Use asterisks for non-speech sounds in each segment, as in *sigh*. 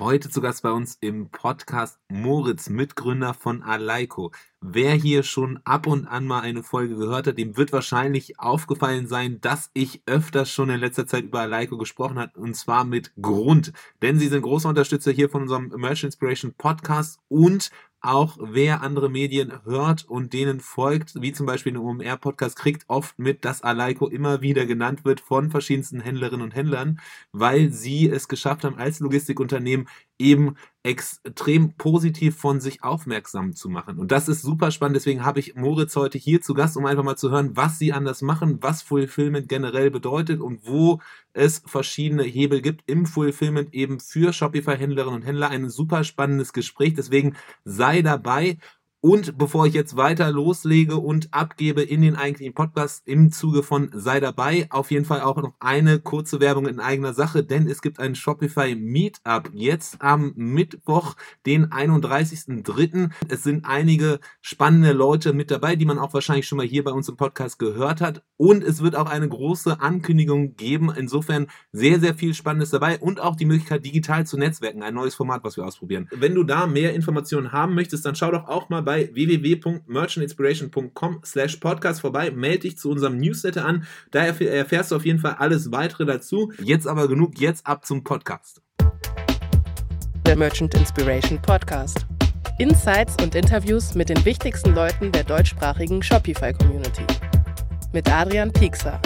Heute zu Gast bei uns im Podcast Moritz, Mitgründer von Aleiko. Wer hier schon ab und an mal eine Folge gehört hat, dem wird wahrscheinlich aufgefallen sein, dass ich öfters schon in letzter Zeit über Aleiko gesprochen habe und zwar mit Grund. Denn sie sind großer Unterstützer hier von unserem Merchant Inspiration Podcast und auch wer andere Medien hört und denen folgt, wie zum Beispiel den OMR-Podcast, kriegt oft mit, dass Aleiko immer wieder genannt wird von verschiedensten Händlerinnen und Händlern, weil sie es geschafft haben, als Logistikunternehmen eben extrem positiv von sich aufmerksam zu machen. Und das ist super spannend. Deswegen habe ich Moritz heute hier zu Gast, um einfach mal zu hören, was sie anders machen, was Fulfillment generell bedeutet und wo es verschiedene Hebel gibt im Fulfillment eben für Shopify-Händlerinnen und Händler. Ein super spannendes Gespräch. Deswegen sei dabei und bevor ich jetzt weiter loslege und abgebe in den eigentlichen Podcast im Zuge von sei dabei, auf jeden Fall auch noch eine kurze Werbung in eigener Sache, denn es gibt ein Shopify Meetup jetzt am Mittwoch, den 31.03. Es sind einige spannende Leute mit dabei, die man auch wahrscheinlich schon mal hier bei uns im Podcast gehört hat und es wird auch eine große Ankündigung geben. Insofern sehr, sehr viel Spannendes dabei und auch die Möglichkeit digital zu netzwerken, ein neues Format, was wir ausprobieren. Wenn du da mehr Informationen haben möchtest, dann schau doch auch mal bei bei www.merchantinspiration.com slash podcast vorbei, melde dich zu unserem Newsletter an, da erfährst du auf jeden Fall alles weitere dazu. Jetzt aber genug, jetzt ab zum Podcast. Der Merchant Inspiration Podcast. Insights und Interviews mit den wichtigsten Leuten der deutschsprachigen Shopify-Community. Mit Adrian Piekser.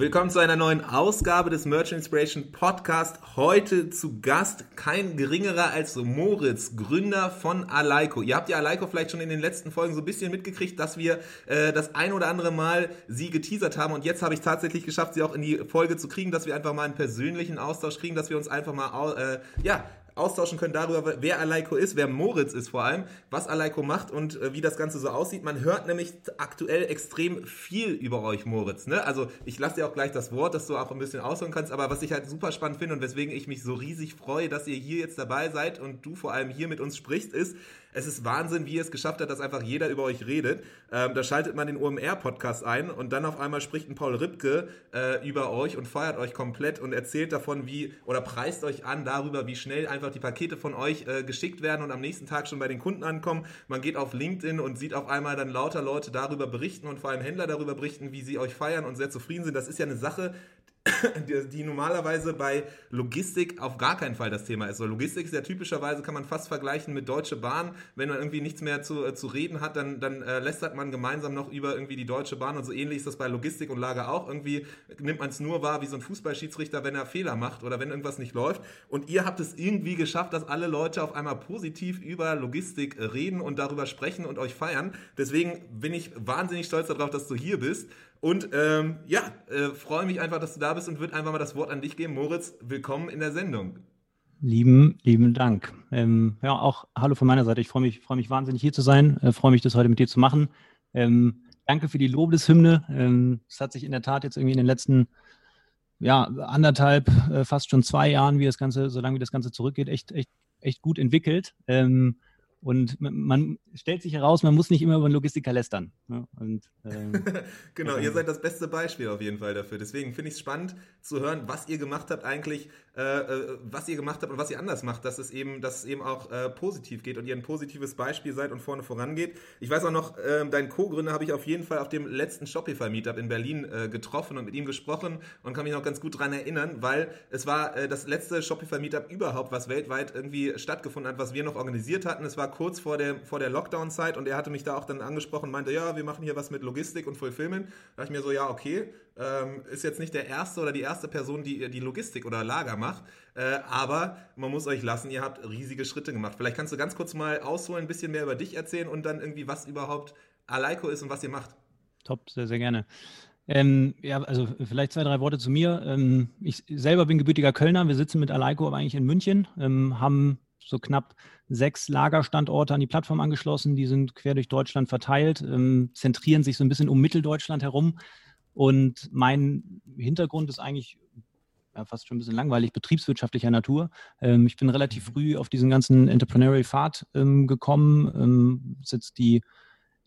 Willkommen zu einer neuen Ausgabe des Merchant Inspiration Podcast. Heute zu Gast kein geringerer als Moritz, Gründer von Aleiko. Ihr habt ja Aleiko vielleicht schon in den letzten Folgen so ein bisschen mitgekriegt, dass wir äh, das ein oder andere Mal sie geteasert haben und jetzt habe ich tatsächlich geschafft, sie auch in die Folge zu kriegen, dass wir einfach mal einen persönlichen Austausch kriegen, dass wir uns einfach mal äh, ja austauschen können darüber, wer Aleiko ist, wer Moritz ist vor allem, was Aleiko macht und äh, wie das Ganze so aussieht. Man hört nämlich aktuell extrem viel über euch, Moritz. Ne? Also ich lasse dir auch gleich das Wort, dass du auch ein bisschen ausholen kannst, aber was ich halt super spannend finde und weswegen ich mich so riesig freue, dass ihr hier jetzt dabei seid und du vor allem hier mit uns sprichst, ist, es ist Wahnsinn, wie ihr es geschafft habt, dass einfach jeder über euch redet. Ähm, da schaltet man den OMR-Podcast ein und dann auf einmal spricht ein Paul Ripke äh, über euch und feiert euch komplett und erzählt davon, wie oder preist euch an darüber, wie schnell einfach die Pakete von euch äh, geschickt werden und am nächsten Tag schon bei den Kunden ankommen. Man geht auf LinkedIn und sieht auf einmal dann lauter Leute darüber berichten und vor allem Händler darüber berichten, wie sie euch feiern und sehr zufrieden sind. Das ist ja eine Sache, *coughs* die, die, normalerweise bei Logistik auf gar keinen Fall das Thema ist. So, Logistik ist ja typischerweise, kann man fast vergleichen mit Deutsche Bahn. Wenn man irgendwie nichts mehr zu, äh, zu reden hat, dann, dann äh, lästert man gemeinsam noch über irgendwie die Deutsche Bahn und so ähnlich ist das bei Logistik und Lager auch. Irgendwie nimmt man es nur wahr wie so ein Fußballschiedsrichter, wenn er Fehler macht oder wenn irgendwas nicht läuft. Und ihr habt es irgendwie geschafft, dass alle Leute auf einmal positiv über Logistik reden und darüber sprechen und euch feiern. Deswegen bin ich wahnsinnig stolz darauf, dass du hier bist. Und ähm, ja, äh, freue mich einfach, dass du da bist und würde einfach mal das Wort an dich geben. Moritz, willkommen in der Sendung. Lieben, lieben Dank. Ähm, ja, auch hallo von meiner Seite. Ich freue mich, freue mich wahnsinnig hier zu sein. Äh, freue mich, das heute mit dir zu machen. Ähm, danke für die Lobeshymne. Ähm, es hat sich in der Tat jetzt irgendwie in den letzten ja, anderthalb, äh, fast schon zwei Jahren, wie das Ganze, solange wie das Ganze zurückgeht, echt, echt, echt gut entwickelt. Ähm, und man stellt sich heraus, man muss nicht immer über einen Logistiker lästern. Ne? Und, ähm, *laughs* genau, ihr seid das beste Beispiel auf jeden Fall dafür. Deswegen finde ich es spannend zu hören, was ihr gemacht habt eigentlich, äh, äh, was ihr gemacht habt und was ihr anders macht, dass es eben, dass es eben auch äh, positiv geht und ihr ein positives Beispiel seid und vorne vorangeht. Ich weiß auch noch, äh, deinen Co-Gründer habe ich auf jeden Fall auf dem letzten Shopify-Meetup in Berlin äh, getroffen und mit ihm gesprochen und kann mich noch ganz gut daran erinnern, weil es war äh, das letzte Shopify-Meetup überhaupt, was weltweit irgendwie stattgefunden hat, was wir noch organisiert hatten. Es war kurz vor der, vor der Lockdown-Zeit und er hatte mich da auch dann angesprochen und meinte, ja, wir machen hier was mit Logistik und Fulfillment. Da dachte ich mir so, ja, okay, ähm, ist jetzt nicht der erste oder die erste Person, die die Logistik oder Lager macht, äh, aber man muss euch lassen, ihr habt riesige Schritte gemacht. Vielleicht kannst du ganz kurz mal ausholen, ein bisschen mehr über dich erzählen und dann irgendwie, was überhaupt Aleiko ist und was ihr macht. Top, sehr, sehr gerne. Ähm, ja, also vielleicht zwei, drei Worte zu mir. Ähm, ich selber bin gebürtiger Kölner. Wir sitzen mit Aleiko aber eigentlich in München, ähm, haben so knapp sechs Lagerstandorte an die Plattform angeschlossen. Die sind quer durch Deutschland verteilt, ähm, zentrieren sich so ein bisschen um Mitteldeutschland herum. Und mein Hintergrund ist eigentlich ja, fast schon ein bisschen langweilig, betriebswirtschaftlicher Natur. Ähm, ich bin relativ mhm. früh auf diesen ganzen Entrepreneurial Pfad ähm, gekommen, ähm, jetzt die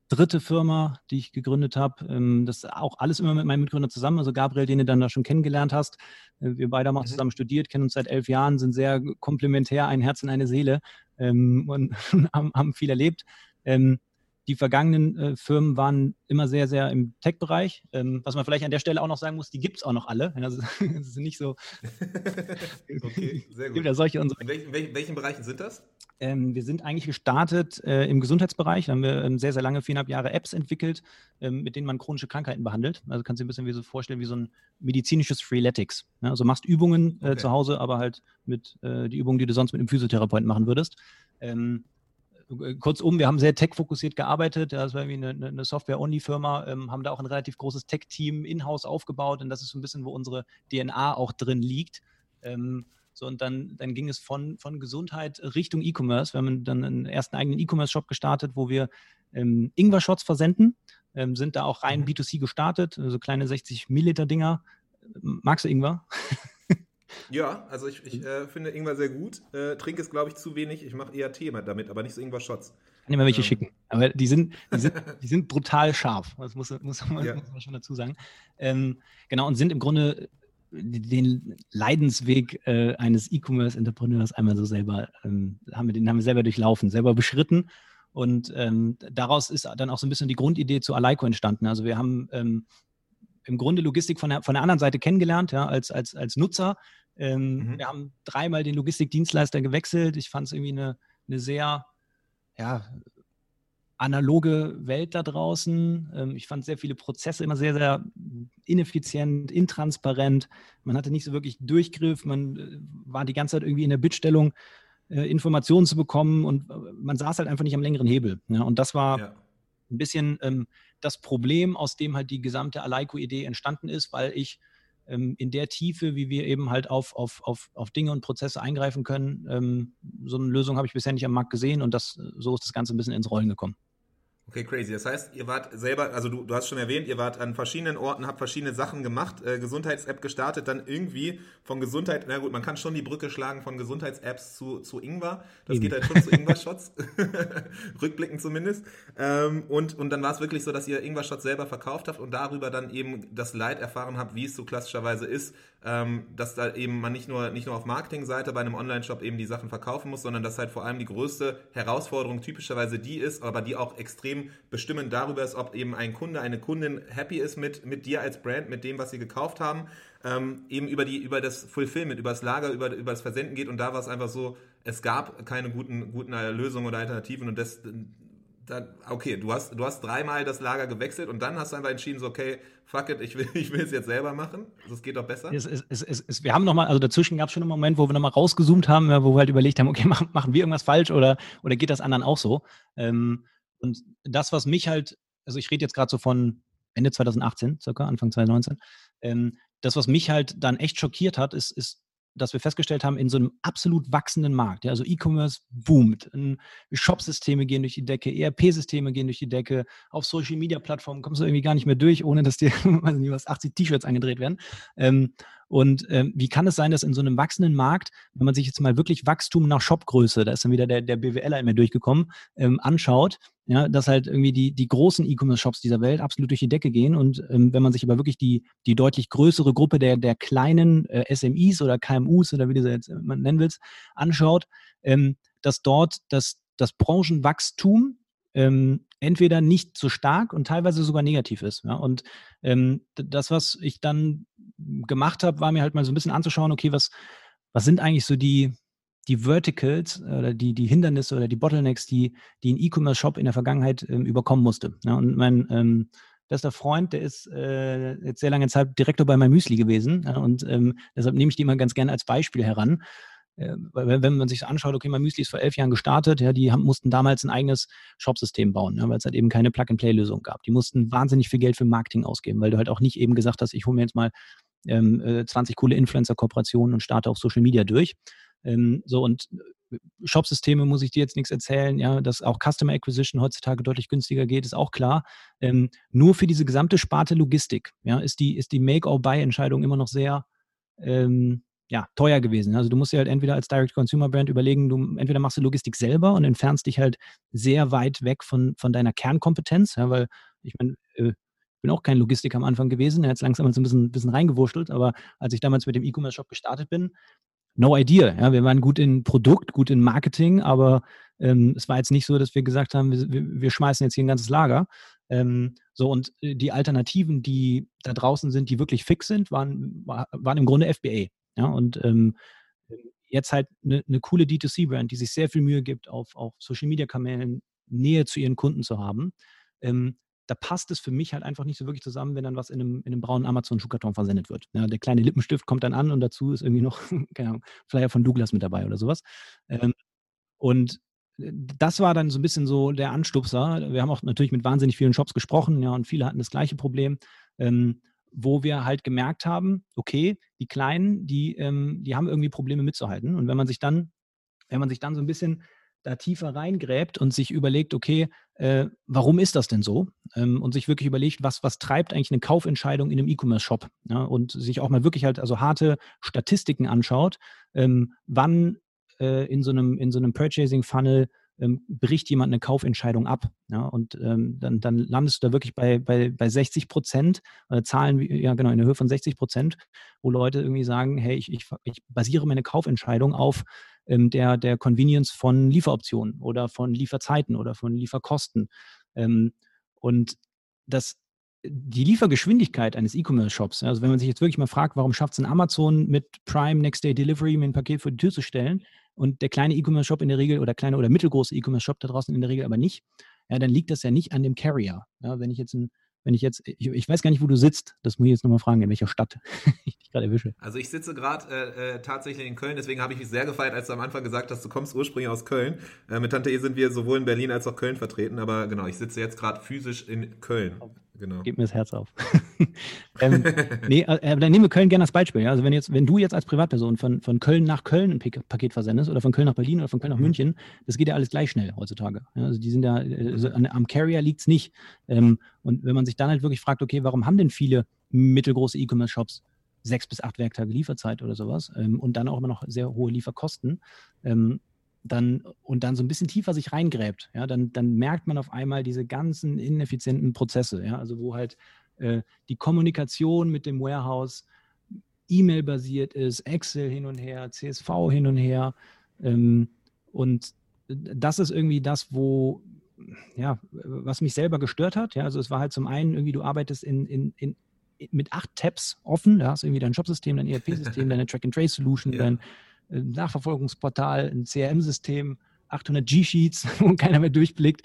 dritte Firma, die ich gegründet habe. Ähm, das auch alles immer mit meinem Mitgründer zusammen. Also Gabriel, den du dann da schon kennengelernt hast. Äh, wir beide haben auch mhm. zusammen studiert, kennen uns seit elf Jahren, sind sehr komplementär, ein Herz und eine Seele ähm, *laughs* und haben, haben, viel erlebt. Ähm, die vergangenen äh, Firmen waren immer sehr, sehr im Tech-Bereich. Ähm, was man vielleicht an der Stelle auch noch sagen muss, die gibt es auch noch alle. Also, *laughs* das ist nicht so. *laughs* okay, sehr gut. Gibt ja solche und so. In welchen, welchen, welchen Bereichen sind das? Ähm, wir sind eigentlich gestartet äh, im Gesundheitsbereich. Da haben wir ähm, sehr, sehr lange, viereinhalb Jahre Apps entwickelt, ähm, mit denen man chronische Krankheiten behandelt. Also kannst du dir ein bisschen wie so vorstellen wie so ein medizinisches Freeletics. Ja, also machst Übungen äh, okay. zu Hause, aber halt mit äh, die Übungen, die du sonst mit einem Physiotherapeuten machen würdest. Ähm, äh, kurzum, wir haben sehr tech-fokussiert gearbeitet. Das war irgendwie eine, eine Software-Only-Firma, ähm, haben da auch ein relativ großes Tech-Team in-house aufgebaut und das ist so ein bisschen, wo unsere DNA auch drin liegt. So, und dann, dann ging es von, von Gesundheit Richtung E-Commerce. Wir haben dann einen ersten eigenen E-Commerce-Shop gestartet, wo wir ähm, Ingwer-Shots versenden, ähm, sind da auch rein mhm. B2C gestartet, so also kleine 60 Milliliter Dinger. Magst du Ingwer? *laughs* Ja, also ich, ich äh, finde Ingwer sehr gut. Äh, trinke es, glaube ich, zu wenig. Ich mache eher Tee damit, aber nicht so Ingwer-Shots. Kann ich mal welche ähm. schicken. Aber die sind, die sind, *laughs* die sind brutal scharf. Das muss, muss, man, ja. muss man schon dazu sagen. Ähm, genau, und sind im Grunde den Leidensweg äh, eines E-Commerce-Entrepreneurs einmal so selber, ähm, haben wir, den haben wir selber durchlaufen, selber beschritten. Und ähm, daraus ist dann auch so ein bisschen die Grundidee zu Aleiko entstanden. Also wir haben ähm, im Grunde Logistik von der, von der anderen Seite kennengelernt, ja, als, als, als Nutzer. Ähm, mhm. Wir haben dreimal den Logistikdienstleister gewechselt. Ich fand es irgendwie eine, eine sehr ja, analoge Welt da draußen. Ähm, ich fand sehr viele Prozesse immer sehr, sehr ineffizient, intransparent. Man hatte nicht so wirklich Durchgriff. Man äh, war die ganze Zeit irgendwie in der Bittstellung, äh, Informationen zu bekommen und äh, man saß halt einfach nicht am längeren Hebel. Und das war ja. ein bisschen ähm, das Problem, aus dem halt die gesamte Aleiko-Idee entstanden ist, weil ich in der Tiefe, wie wir eben halt auf, auf, auf, auf Dinge und Prozesse eingreifen können. Ähm, so eine Lösung habe ich bisher nicht am Markt gesehen und das, so ist das Ganze ein bisschen ins Rollen gekommen. Okay, crazy. Das heißt, ihr wart selber, also du, du hast schon erwähnt, ihr wart an verschiedenen Orten, habt verschiedene Sachen gemacht, äh, Gesundheits-App gestartet, dann irgendwie von Gesundheit, na gut, man kann schon die Brücke schlagen von Gesundheits-Apps zu, zu Ingwer. Das Eben. geht halt schon zu Ingwer-Shots. *laughs* Rückblickend zumindest. Ähm, und, und dann war es wirklich so, dass ihr Ingwer-Shots selber verkauft habt und darüber dann eben das Leid erfahren habt, wie es so klassischerweise ist, ähm, dass da eben man nicht nur, nicht nur auf Marketingseite bei einem Online-Shop eben die Sachen verkaufen muss, sondern dass halt vor allem die größte Herausforderung typischerweise die ist, aber die auch extrem bestimmend darüber ist, ob eben ein Kunde, eine Kundin happy ist mit, mit dir als Brand, mit dem, was sie gekauft haben, ähm, eben über, die, über das Fulfillment, über das Lager, über, über das Versenden geht. Und da war es einfach so, es gab keine guten, guten Lösungen oder Alternativen. Und das, dann, okay, du hast, du hast dreimal das Lager gewechselt und dann hast du einfach entschieden, so, okay, fuck it, ich will, *laughs* ich will es jetzt selber machen. Das geht doch besser. Es, es, es, wir haben nochmal, also dazwischen gab es schon einen Moment, wo wir nochmal rausgezoomt haben, wo wir halt überlegt haben, okay, *laughs* machen, machen wir irgendwas falsch oder, oder geht das anderen auch so? Ähm, und das, was mich halt, also ich rede jetzt gerade so von Ende 2018, circa, Anfang 2019, ähm, das, was mich halt dann echt schockiert hat, ist, ist dass wir festgestellt haben, in so einem absolut wachsenden Markt, ja, also E-Commerce boomt, Shop-Systeme gehen durch die Decke, ERP-Systeme gehen durch die Decke, auf Social-Media-Plattformen kommst du irgendwie gar nicht mehr durch, ohne dass dir, *laughs* weiß nicht was, 80 T-Shirts angedreht werden. Ähm, und ähm, wie kann es sein, dass in so einem wachsenden Markt, wenn man sich jetzt mal wirklich Wachstum nach Shopgröße, da ist dann wieder der, der BWLer in mir durchgekommen, ähm, anschaut, ja, dass halt irgendwie die, die großen E-Commerce-Shops dieser Welt absolut durch die Decke gehen. Und ähm, wenn man sich aber wirklich die, die deutlich größere Gruppe der, der kleinen äh, SMIs oder KMUs oder wie du sie jetzt nennen willst, anschaut, ähm, dass dort das, das Branchenwachstum ähm, entweder nicht so stark und teilweise sogar negativ ist. Ja? Und ähm, das, was ich dann gemacht habe, war mir halt mal so ein bisschen anzuschauen, okay, was, was sind eigentlich so die, die Verticals oder die, die Hindernisse oder die Bottlenecks, die, die ein E-Commerce-Shop in der Vergangenheit ähm, überkommen musste. Ja? Und mein ähm, bester Freund, der ist äh, jetzt sehr lange Zeit Direktor bei MyMüsli gewesen. Ja? Und ähm, deshalb nehme ich die immer ganz gerne als Beispiel heran. Äh, weil wenn man sich anschaut, okay, mein Müsli ist vor elf Jahren gestartet, ja, die haben, mussten damals ein eigenes Shopsystem bauen, ja, weil es halt eben keine Plug-and-Play-Lösung gab. Die mussten wahnsinnig viel Geld für Marketing ausgeben, weil du halt auch nicht eben gesagt hast, ich hole mir jetzt mal ähm, 20 äh, coole Influencer-Kooperationen und starte auf Social Media durch. Ähm, so und äh, Shopsysteme muss ich dir jetzt nichts erzählen, ja, dass auch Customer Acquisition heutzutage deutlich günstiger geht, ist auch klar. Ähm, nur für diese gesamte Sparte Logistik, ja, ist die, ist die Make-or-Buy-Entscheidung immer noch sehr, ähm, ja, teuer gewesen. Also du musst dir halt entweder als Direct-Consumer-Brand überlegen, du entweder machst du Logistik selber und entfernst dich halt sehr weit weg von, von deiner Kernkompetenz, ja, weil ich meine, äh, bin auch kein Logistiker am Anfang gewesen, jetzt langsam so ein bisschen, bisschen reingewurschtelt, aber als ich damals mit dem E-Commerce-Shop gestartet bin, no idea. Ja, wir waren gut in Produkt, gut in Marketing, aber ähm, es war jetzt nicht so, dass wir gesagt haben, wir, wir schmeißen jetzt hier ein ganzes Lager. Ähm, so und äh, die Alternativen, die da draußen sind, die wirklich fix sind, waren, waren im Grunde FBA. Ja, und ähm, jetzt halt eine, eine coole D2C-Brand, die sich sehr viel Mühe gibt, auf, auf Social-Media-Kanälen Nähe zu ihren Kunden zu haben. Ähm, da passt es für mich halt einfach nicht so wirklich zusammen, wenn dann was in einem, in einem braunen Amazon-Schuhkarton versendet wird. Ja, der kleine Lippenstift kommt dann an und dazu ist irgendwie noch, *laughs* keine Ahnung, Flyer von Douglas mit dabei oder sowas. Ähm, und äh, das war dann so ein bisschen so der Anstupser. Wir haben auch natürlich mit wahnsinnig vielen Shops gesprochen, ja, und viele hatten das gleiche Problem, ähm, wo wir halt gemerkt haben, okay, die Kleinen, die, ähm, die haben irgendwie Probleme mitzuhalten. Und wenn man sich dann, wenn man sich dann so ein bisschen da tiefer reingräbt und sich überlegt, okay, äh, warum ist das denn so? Ähm, und sich wirklich überlegt, was, was treibt eigentlich eine Kaufentscheidung in einem E-Commerce-Shop? Ja? Und sich auch mal wirklich halt also harte Statistiken anschaut, ähm, wann äh, in so einem, in so einem Purchasing-Funnel ähm, bricht jemand eine Kaufentscheidung ab. Ja, und ähm, dann, dann landest du da wirklich bei, bei, bei 60 Prozent, äh, Zahlen, ja genau, in der Höhe von 60 Prozent, wo Leute irgendwie sagen, hey, ich, ich, ich basiere meine Kaufentscheidung auf ähm, der, der Convenience von Lieferoptionen oder von Lieferzeiten oder von Lieferkosten. Ähm, und das, die Liefergeschwindigkeit eines E-Commerce-Shops, also wenn man sich jetzt wirklich mal fragt, warum schafft es ein Amazon mit Prime Next Day Delivery mir ein Paket vor die Tür zu stellen und der kleine E-Commerce-Shop in der Regel oder kleine oder mittelgroße E-Commerce-Shop da draußen in der Regel aber nicht, ja, dann liegt das ja nicht an dem Carrier. Ja, wenn ich jetzt ein wenn ich jetzt, ich, ich, weiß gar nicht, wo du sitzt, das muss ich jetzt nochmal fragen, in welcher Stadt *laughs* ich dich gerade erwische. Also ich sitze gerade äh, äh, tatsächlich in Köln, deswegen habe ich mich sehr gefeiert, als du am Anfang gesagt hast, du kommst ursprünglich aus Köln. Äh, mit Tante E sind wir sowohl in Berlin als auch Köln vertreten, aber genau, ich sitze jetzt gerade physisch in Köln. Genau. Gib mir das Herz auf. *laughs* ähm, nee, äh, äh, dann nehmen wir Köln gerne als Beispiel. Ja? Also wenn jetzt, wenn du jetzt als Privatperson von, von Köln nach Köln ein Paket versendest oder von Köln nach Berlin oder von Köln nach mhm. München, das geht ja alles gleich schnell heutzutage. Ja? Also die sind ja, also am Carrier liegt es nicht. Ähm, und wenn man sich dann halt wirklich fragt, okay, warum haben denn viele mittelgroße E-Commerce-Shops sechs bis acht Werktage Lieferzeit oder sowas ähm, und dann auch immer noch sehr hohe Lieferkosten, ähm, dann und dann so ein bisschen tiefer sich reingräbt, ja, dann, dann merkt man auf einmal diese ganzen ineffizienten Prozesse, ja, also wo halt äh, die Kommunikation mit dem Warehouse E-Mail basiert ist, Excel hin und her, CSV hin und her ähm, und das ist irgendwie das, wo ja, was mich selber gestört hat. Ja, also es war halt zum einen irgendwie, du arbeitest in, in, in, mit acht Tabs offen, da hast du irgendwie dein Shopsystem, dein ERP-System, deine Track-and-Trace-Solution, ja. dein Nachverfolgungsportal, ein CRM-System, 800 G-Sheets, *laughs* wo keiner mehr durchblickt.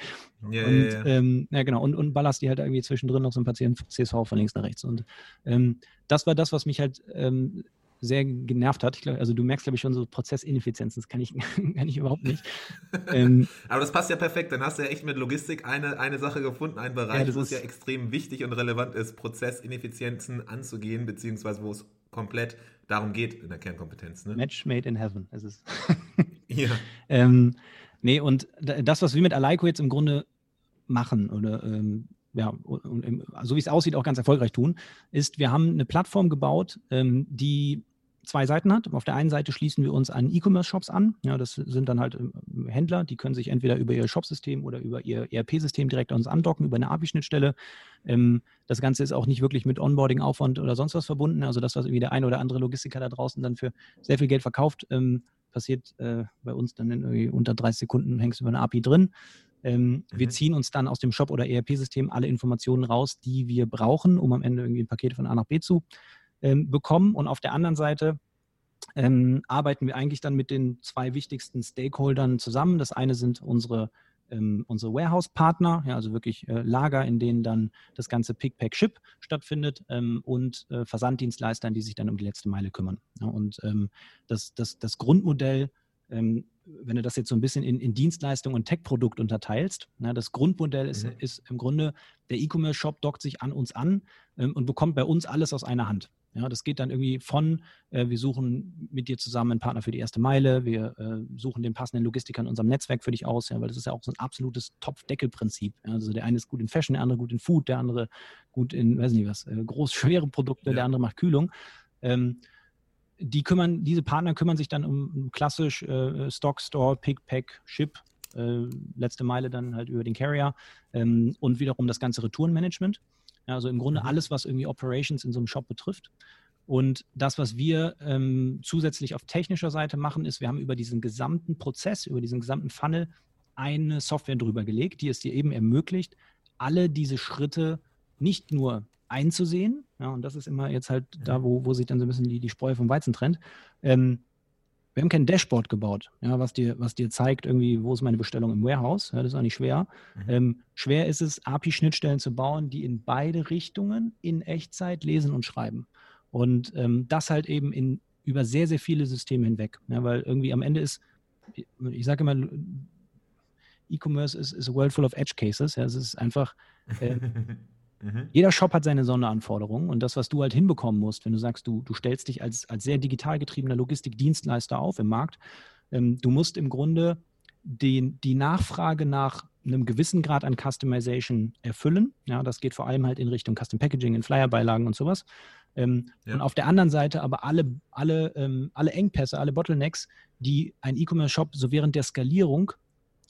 Ja, und, ja, ja. Ähm, ja, genau. Und, und ballerst die halt irgendwie zwischendrin noch so ein paar CSV von links nach rechts. Und ähm, das war das, was mich halt ähm, sehr genervt hat. Ich glaub, also du merkst, glaube ich, schon so Prozessineffizienzen. Das kann ich, *laughs* kann ich überhaupt nicht. *laughs* ähm, Aber das passt ja perfekt. Dann hast du ja echt mit Logistik eine, eine Sache gefunden, einen Bereich, ja, wo es ja extrem wichtig und relevant ist, Prozessineffizienzen anzugehen, beziehungsweise wo es komplett darum geht in der Kernkompetenz. Ne? Match made in heaven ist es. *laughs* ja. *laughs* Ähm, nee, und das, was wir mit Aleiko jetzt im Grunde machen oder ähm, ja, und, so wie es aussieht, auch ganz erfolgreich tun, ist, wir haben eine Plattform gebaut, ähm, die zwei Seiten hat. Auf der einen Seite schließen wir uns an E-Commerce-Shops an. Ja, das sind dann halt ähm, Händler, die können sich entweder über ihr Shopsystem oder über ihr ERP-System direkt an uns andocken, über eine API-Schnittstelle. Ähm, das Ganze ist auch nicht wirklich mit Onboarding-Aufwand oder sonst was verbunden. Also das, was irgendwie der eine oder andere Logistiker da draußen dann für sehr viel Geld verkauft, ähm, passiert äh, bei uns dann in irgendwie unter 30 Sekunden, hängst du über eine API drin. Ähm, mhm. Wir ziehen uns dann aus dem Shop oder ERP-System alle Informationen raus, die wir brauchen, um am Ende irgendwie ein Paket von A nach B zu ähm, bekommen. Und auf der anderen Seite ähm, arbeiten wir eigentlich dann mit den zwei wichtigsten Stakeholdern zusammen. Das eine sind unsere, ähm, unsere Warehouse-Partner, ja, also wirklich äh, Lager, in denen dann das ganze Pick-Pack-Ship stattfindet ähm, und äh, Versanddienstleistern, die sich dann um die letzte Meile kümmern. Ja, und ähm, das, das, das Grundmodell ähm, wenn du das jetzt so ein bisschen in, in Dienstleistung und Tech-Produkt unterteilst, na, das Grundmodell ist, mhm. ist im Grunde, der E-Commerce-Shop dockt sich an uns an ähm, und bekommt bei uns alles aus einer Hand. Ja, das geht dann irgendwie von, äh, wir suchen mit dir zusammen einen Partner für die erste Meile, wir äh, suchen den passenden Logistiker in unserem Netzwerk für dich aus, ja, weil das ist ja auch so ein absolutes Topf-Deckel-Prinzip. Ja, also der eine ist gut in Fashion, der andere gut in Food, der andere gut in, weiß nicht was, äh, groß, schwere Produkte, ja. der andere macht Kühlung. Ähm, die kümmern, diese Partner kümmern sich dann um klassisch äh, Stock, Store, Pick, Pack, Ship, äh, letzte Meile dann halt über den Carrier ähm, und wiederum das ganze Retourenmanagement. Ja, also im Grunde mhm. alles, was irgendwie Operations in so einem Shop betrifft. Und das, was wir ähm, zusätzlich auf technischer Seite machen, ist, wir haben über diesen gesamten Prozess, über diesen gesamten Funnel eine Software drüber gelegt, die es dir eben ermöglicht, alle diese Schritte nicht nur einzusehen, ja, und das ist immer jetzt halt da, wo, wo sich dann so ein bisschen die, die Spreu vom Weizen trennt. Ähm, wir haben kein Dashboard gebaut, ja, was, dir, was dir zeigt, irgendwie, wo ist meine Bestellung im Warehouse. Ja, das ist auch nicht schwer. Mhm. Ähm, schwer ist es, API-Schnittstellen zu bauen, die in beide Richtungen in Echtzeit lesen und schreiben. Und ähm, das halt eben in, über sehr, sehr viele Systeme hinweg. Ja, weil irgendwie am Ende ist, ich sage immer, E-Commerce ist, ist a world full of edge cases. Ja, es ist einfach, *laughs* äh, mhm. jeder Shop hat seine Sonderanforderungen und das, was du halt hinbekommen musst, wenn du sagst, du, du stellst dich als, als sehr digital getriebener Logistikdienstleister auf im Markt, ähm, du musst im Grunde den, die Nachfrage nach einem gewissen Grad an Customization erfüllen. Ja, das geht vor allem halt in Richtung Custom Packaging, in Flyerbeilagen und sowas. Ähm, ja. Und auf der anderen Seite aber alle, alle, ähm, alle Engpässe, alle Bottlenecks, die ein E-Commerce-Shop so während der Skalierung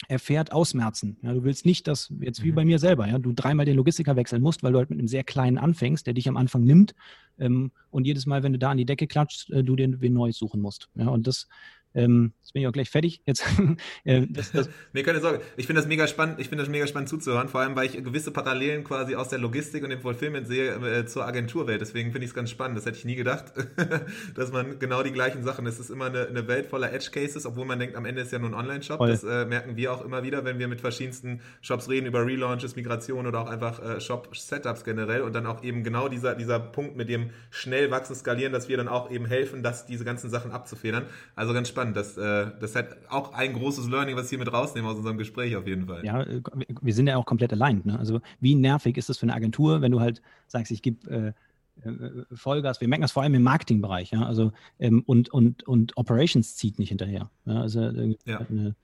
erfährt, ausmerzen. Ja, du willst nicht, dass jetzt wie mhm. bei mir selber, ja, du dreimal den Logistiker wechseln musst, weil du halt mit einem sehr kleinen anfängst, der dich am Anfang nimmt ähm, und jedes Mal, wenn du da an die Decke klatscht, äh, du den wen Neues suchen musst. Ja, und das ähm, jetzt bin ich auch gleich fertig. Jetzt, *laughs* äh, das, das *laughs* Mir keine Sorge. Ich finde das mega spannend. Ich finde das mega spannend zuzuhören, vor allem, weil ich gewisse Parallelen quasi aus der Logistik und dem Fulfillment sehe äh, zur Agenturwelt. Deswegen finde ich es ganz spannend. Das hätte ich nie gedacht, *laughs* dass man genau die gleichen Sachen. Es ist immer eine, eine, Welt voller Edge Cases, obwohl man denkt, am Ende ist ja nur ein Online-Shop. Das äh, merken wir auch immer wieder, wenn wir mit verschiedensten Shops reden über Relaunches, Migration oder auch einfach äh, Shop-Setups generell und dann auch eben genau dieser dieser Punkt mit dem schnell wachsen, skalieren, dass wir dann auch eben helfen, dass diese ganzen Sachen abzufedern. Also ganz spannend spannend. Das, äh, das ist halt auch ein großes Learning, was ich hier mit rausnehmen aus unserem Gespräch auf jeden Fall. Ja, äh, wir sind ja auch komplett allein. Ne? Also wie nervig ist das für eine Agentur, wenn du halt sagst, ich gebe äh, äh, Vollgas. Wir merken das vor allem im Marketingbereich. Ja? Also, ähm, und, und, und Operations zieht nicht hinterher. Ja? Also ja. Eine,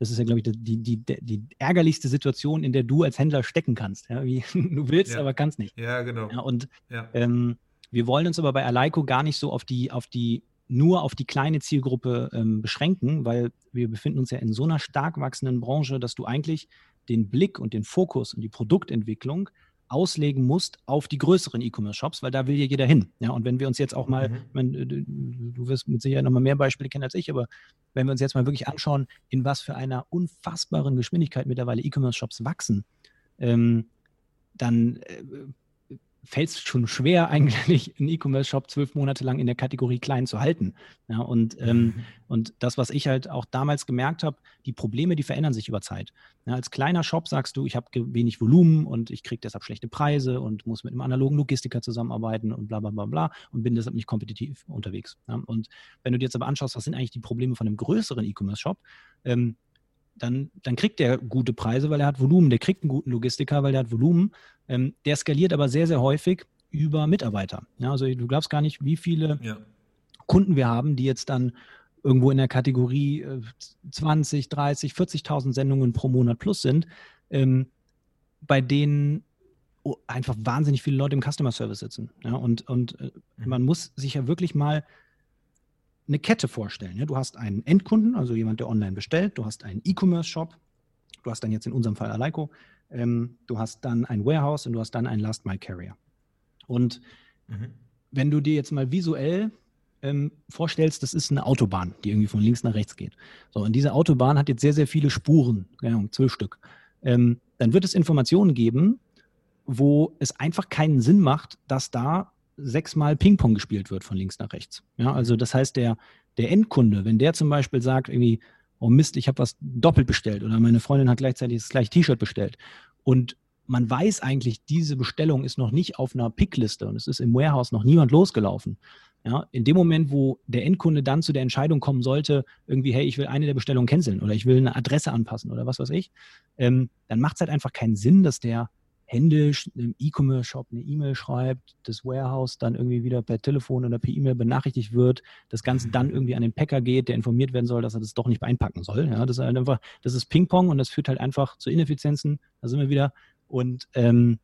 das ist ja, glaube ich, die, die, die, ärgerlichste Situation, in der du als Händler stecken kannst. Ja? Wie, *laughs* du willst, ja. aber kannst nicht. Ja, genau. Ja, und ähm, wir wollen uns aber bei Alaiko gar nicht so auf die, auf die nur auf die kleine Zielgruppe ähm, beschränken, weil wir befinden uns ja in so einer stark wachsenden Branche, dass du eigentlich den Blick und den Fokus und die Produktentwicklung auslegen musst auf die größeren E-Commerce-Shops, weil da will ja jeder hin. Ja, und wenn wir uns jetzt auch mal, mhm. meine, du wirst mit Sicherheit noch mal mehr Beispiele kennen als ich, aber wenn wir uns jetzt mal wirklich anschauen, in was für einer unfassbaren Geschwindigkeit mittlerweile E-Commerce-Shops wachsen, ähm, dann äh, fällt es schon schwer, *laughs* eigentlich einen E-Commerce-Shop zwölf Monate lang in der Kategorie klein zu halten. Ja, und, ähm, mhm. und das, was ich halt auch damals gemerkt habe, die Probleme, die verändern sich über Zeit. Ja, als kleiner Shop sagst du, ich habe wenig Volumen und ich kriege deshalb schlechte Preise und muss mit einem analogen Logistiker zusammenarbeiten und bla bla bla bla und bin deshalb nicht kompetitiv unterwegs. Ja, und wenn du dir jetzt aber anschaust, was sind eigentlich die Probleme von einem größeren E-Commerce-Shop, ähm, dann, dann kriegt der gute Preise, weil er hat Volumen. Der kriegt einen guten Logistiker, weil er hat Volumen. Ähm, der skaliert aber sehr, sehr häufig über Mitarbeiter. Ja, also du glaubst gar nicht, wie viele ja. Kunden wir haben, die jetzt dann irgendwo in der Kategorie äh, 20, 30, 40.000 Sendungen pro Monat plus sind, ähm, bei denen einfach wahnsinnig viele Leute im Customer Service sitzen. Ja, und und äh, mhm. man muss sich ja wirklich mal eine Kette vorstellen. Ja? Du hast einen Endkunden, also jemand, der online bestellt, du hast einen E-Commerce-Shop, du hast dann jetzt in unserem Fall Aleiko, ähm, du hast dann ein Warehouse und du hast dann einen Last-Mile-Carrier. Und mhm. wenn du dir jetzt mal visuell ähm, vorstellst, das ist eine Autobahn, die irgendwie von links nach rechts geht. So, und diese Autobahn hat jetzt sehr, sehr viele Spuren, zwölf Stück. Ähm, dann wird es Informationen geben, wo es einfach keinen Sinn macht, dass da sechsmal Ping-Pong gespielt wird von links nach rechts. Ja, also das heißt, der, der Endkunde, wenn der zum Beispiel sagt, irgendwie, oh Mist, ich habe was doppelt bestellt oder meine Freundin hat gleichzeitig das gleiche T-Shirt bestellt und man weiß eigentlich, diese Bestellung ist noch nicht auf einer Pickliste und es ist im Warehouse noch niemand losgelaufen. Ja, in dem Moment, wo der Endkunde dann zu der Entscheidung kommen sollte, irgendwie, hey, ich will eine der Bestellungen canceln oder ich will eine Adresse anpassen oder was weiß ich, ähm, dann macht es halt einfach keinen Sinn, dass der händisch im E-Commerce-Shop eine E-Mail schreibt, das Warehouse dann irgendwie wieder per Telefon oder per E-Mail benachrichtigt wird, das Ganze dann irgendwie an den Packer geht, der informiert werden soll, dass er das doch nicht einpacken soll. Ja, das ist halt einfach, das ist Ping-Pong und das führt halt einfach zu Ineffizienzen. Da sind wir wieder. Und, ähm,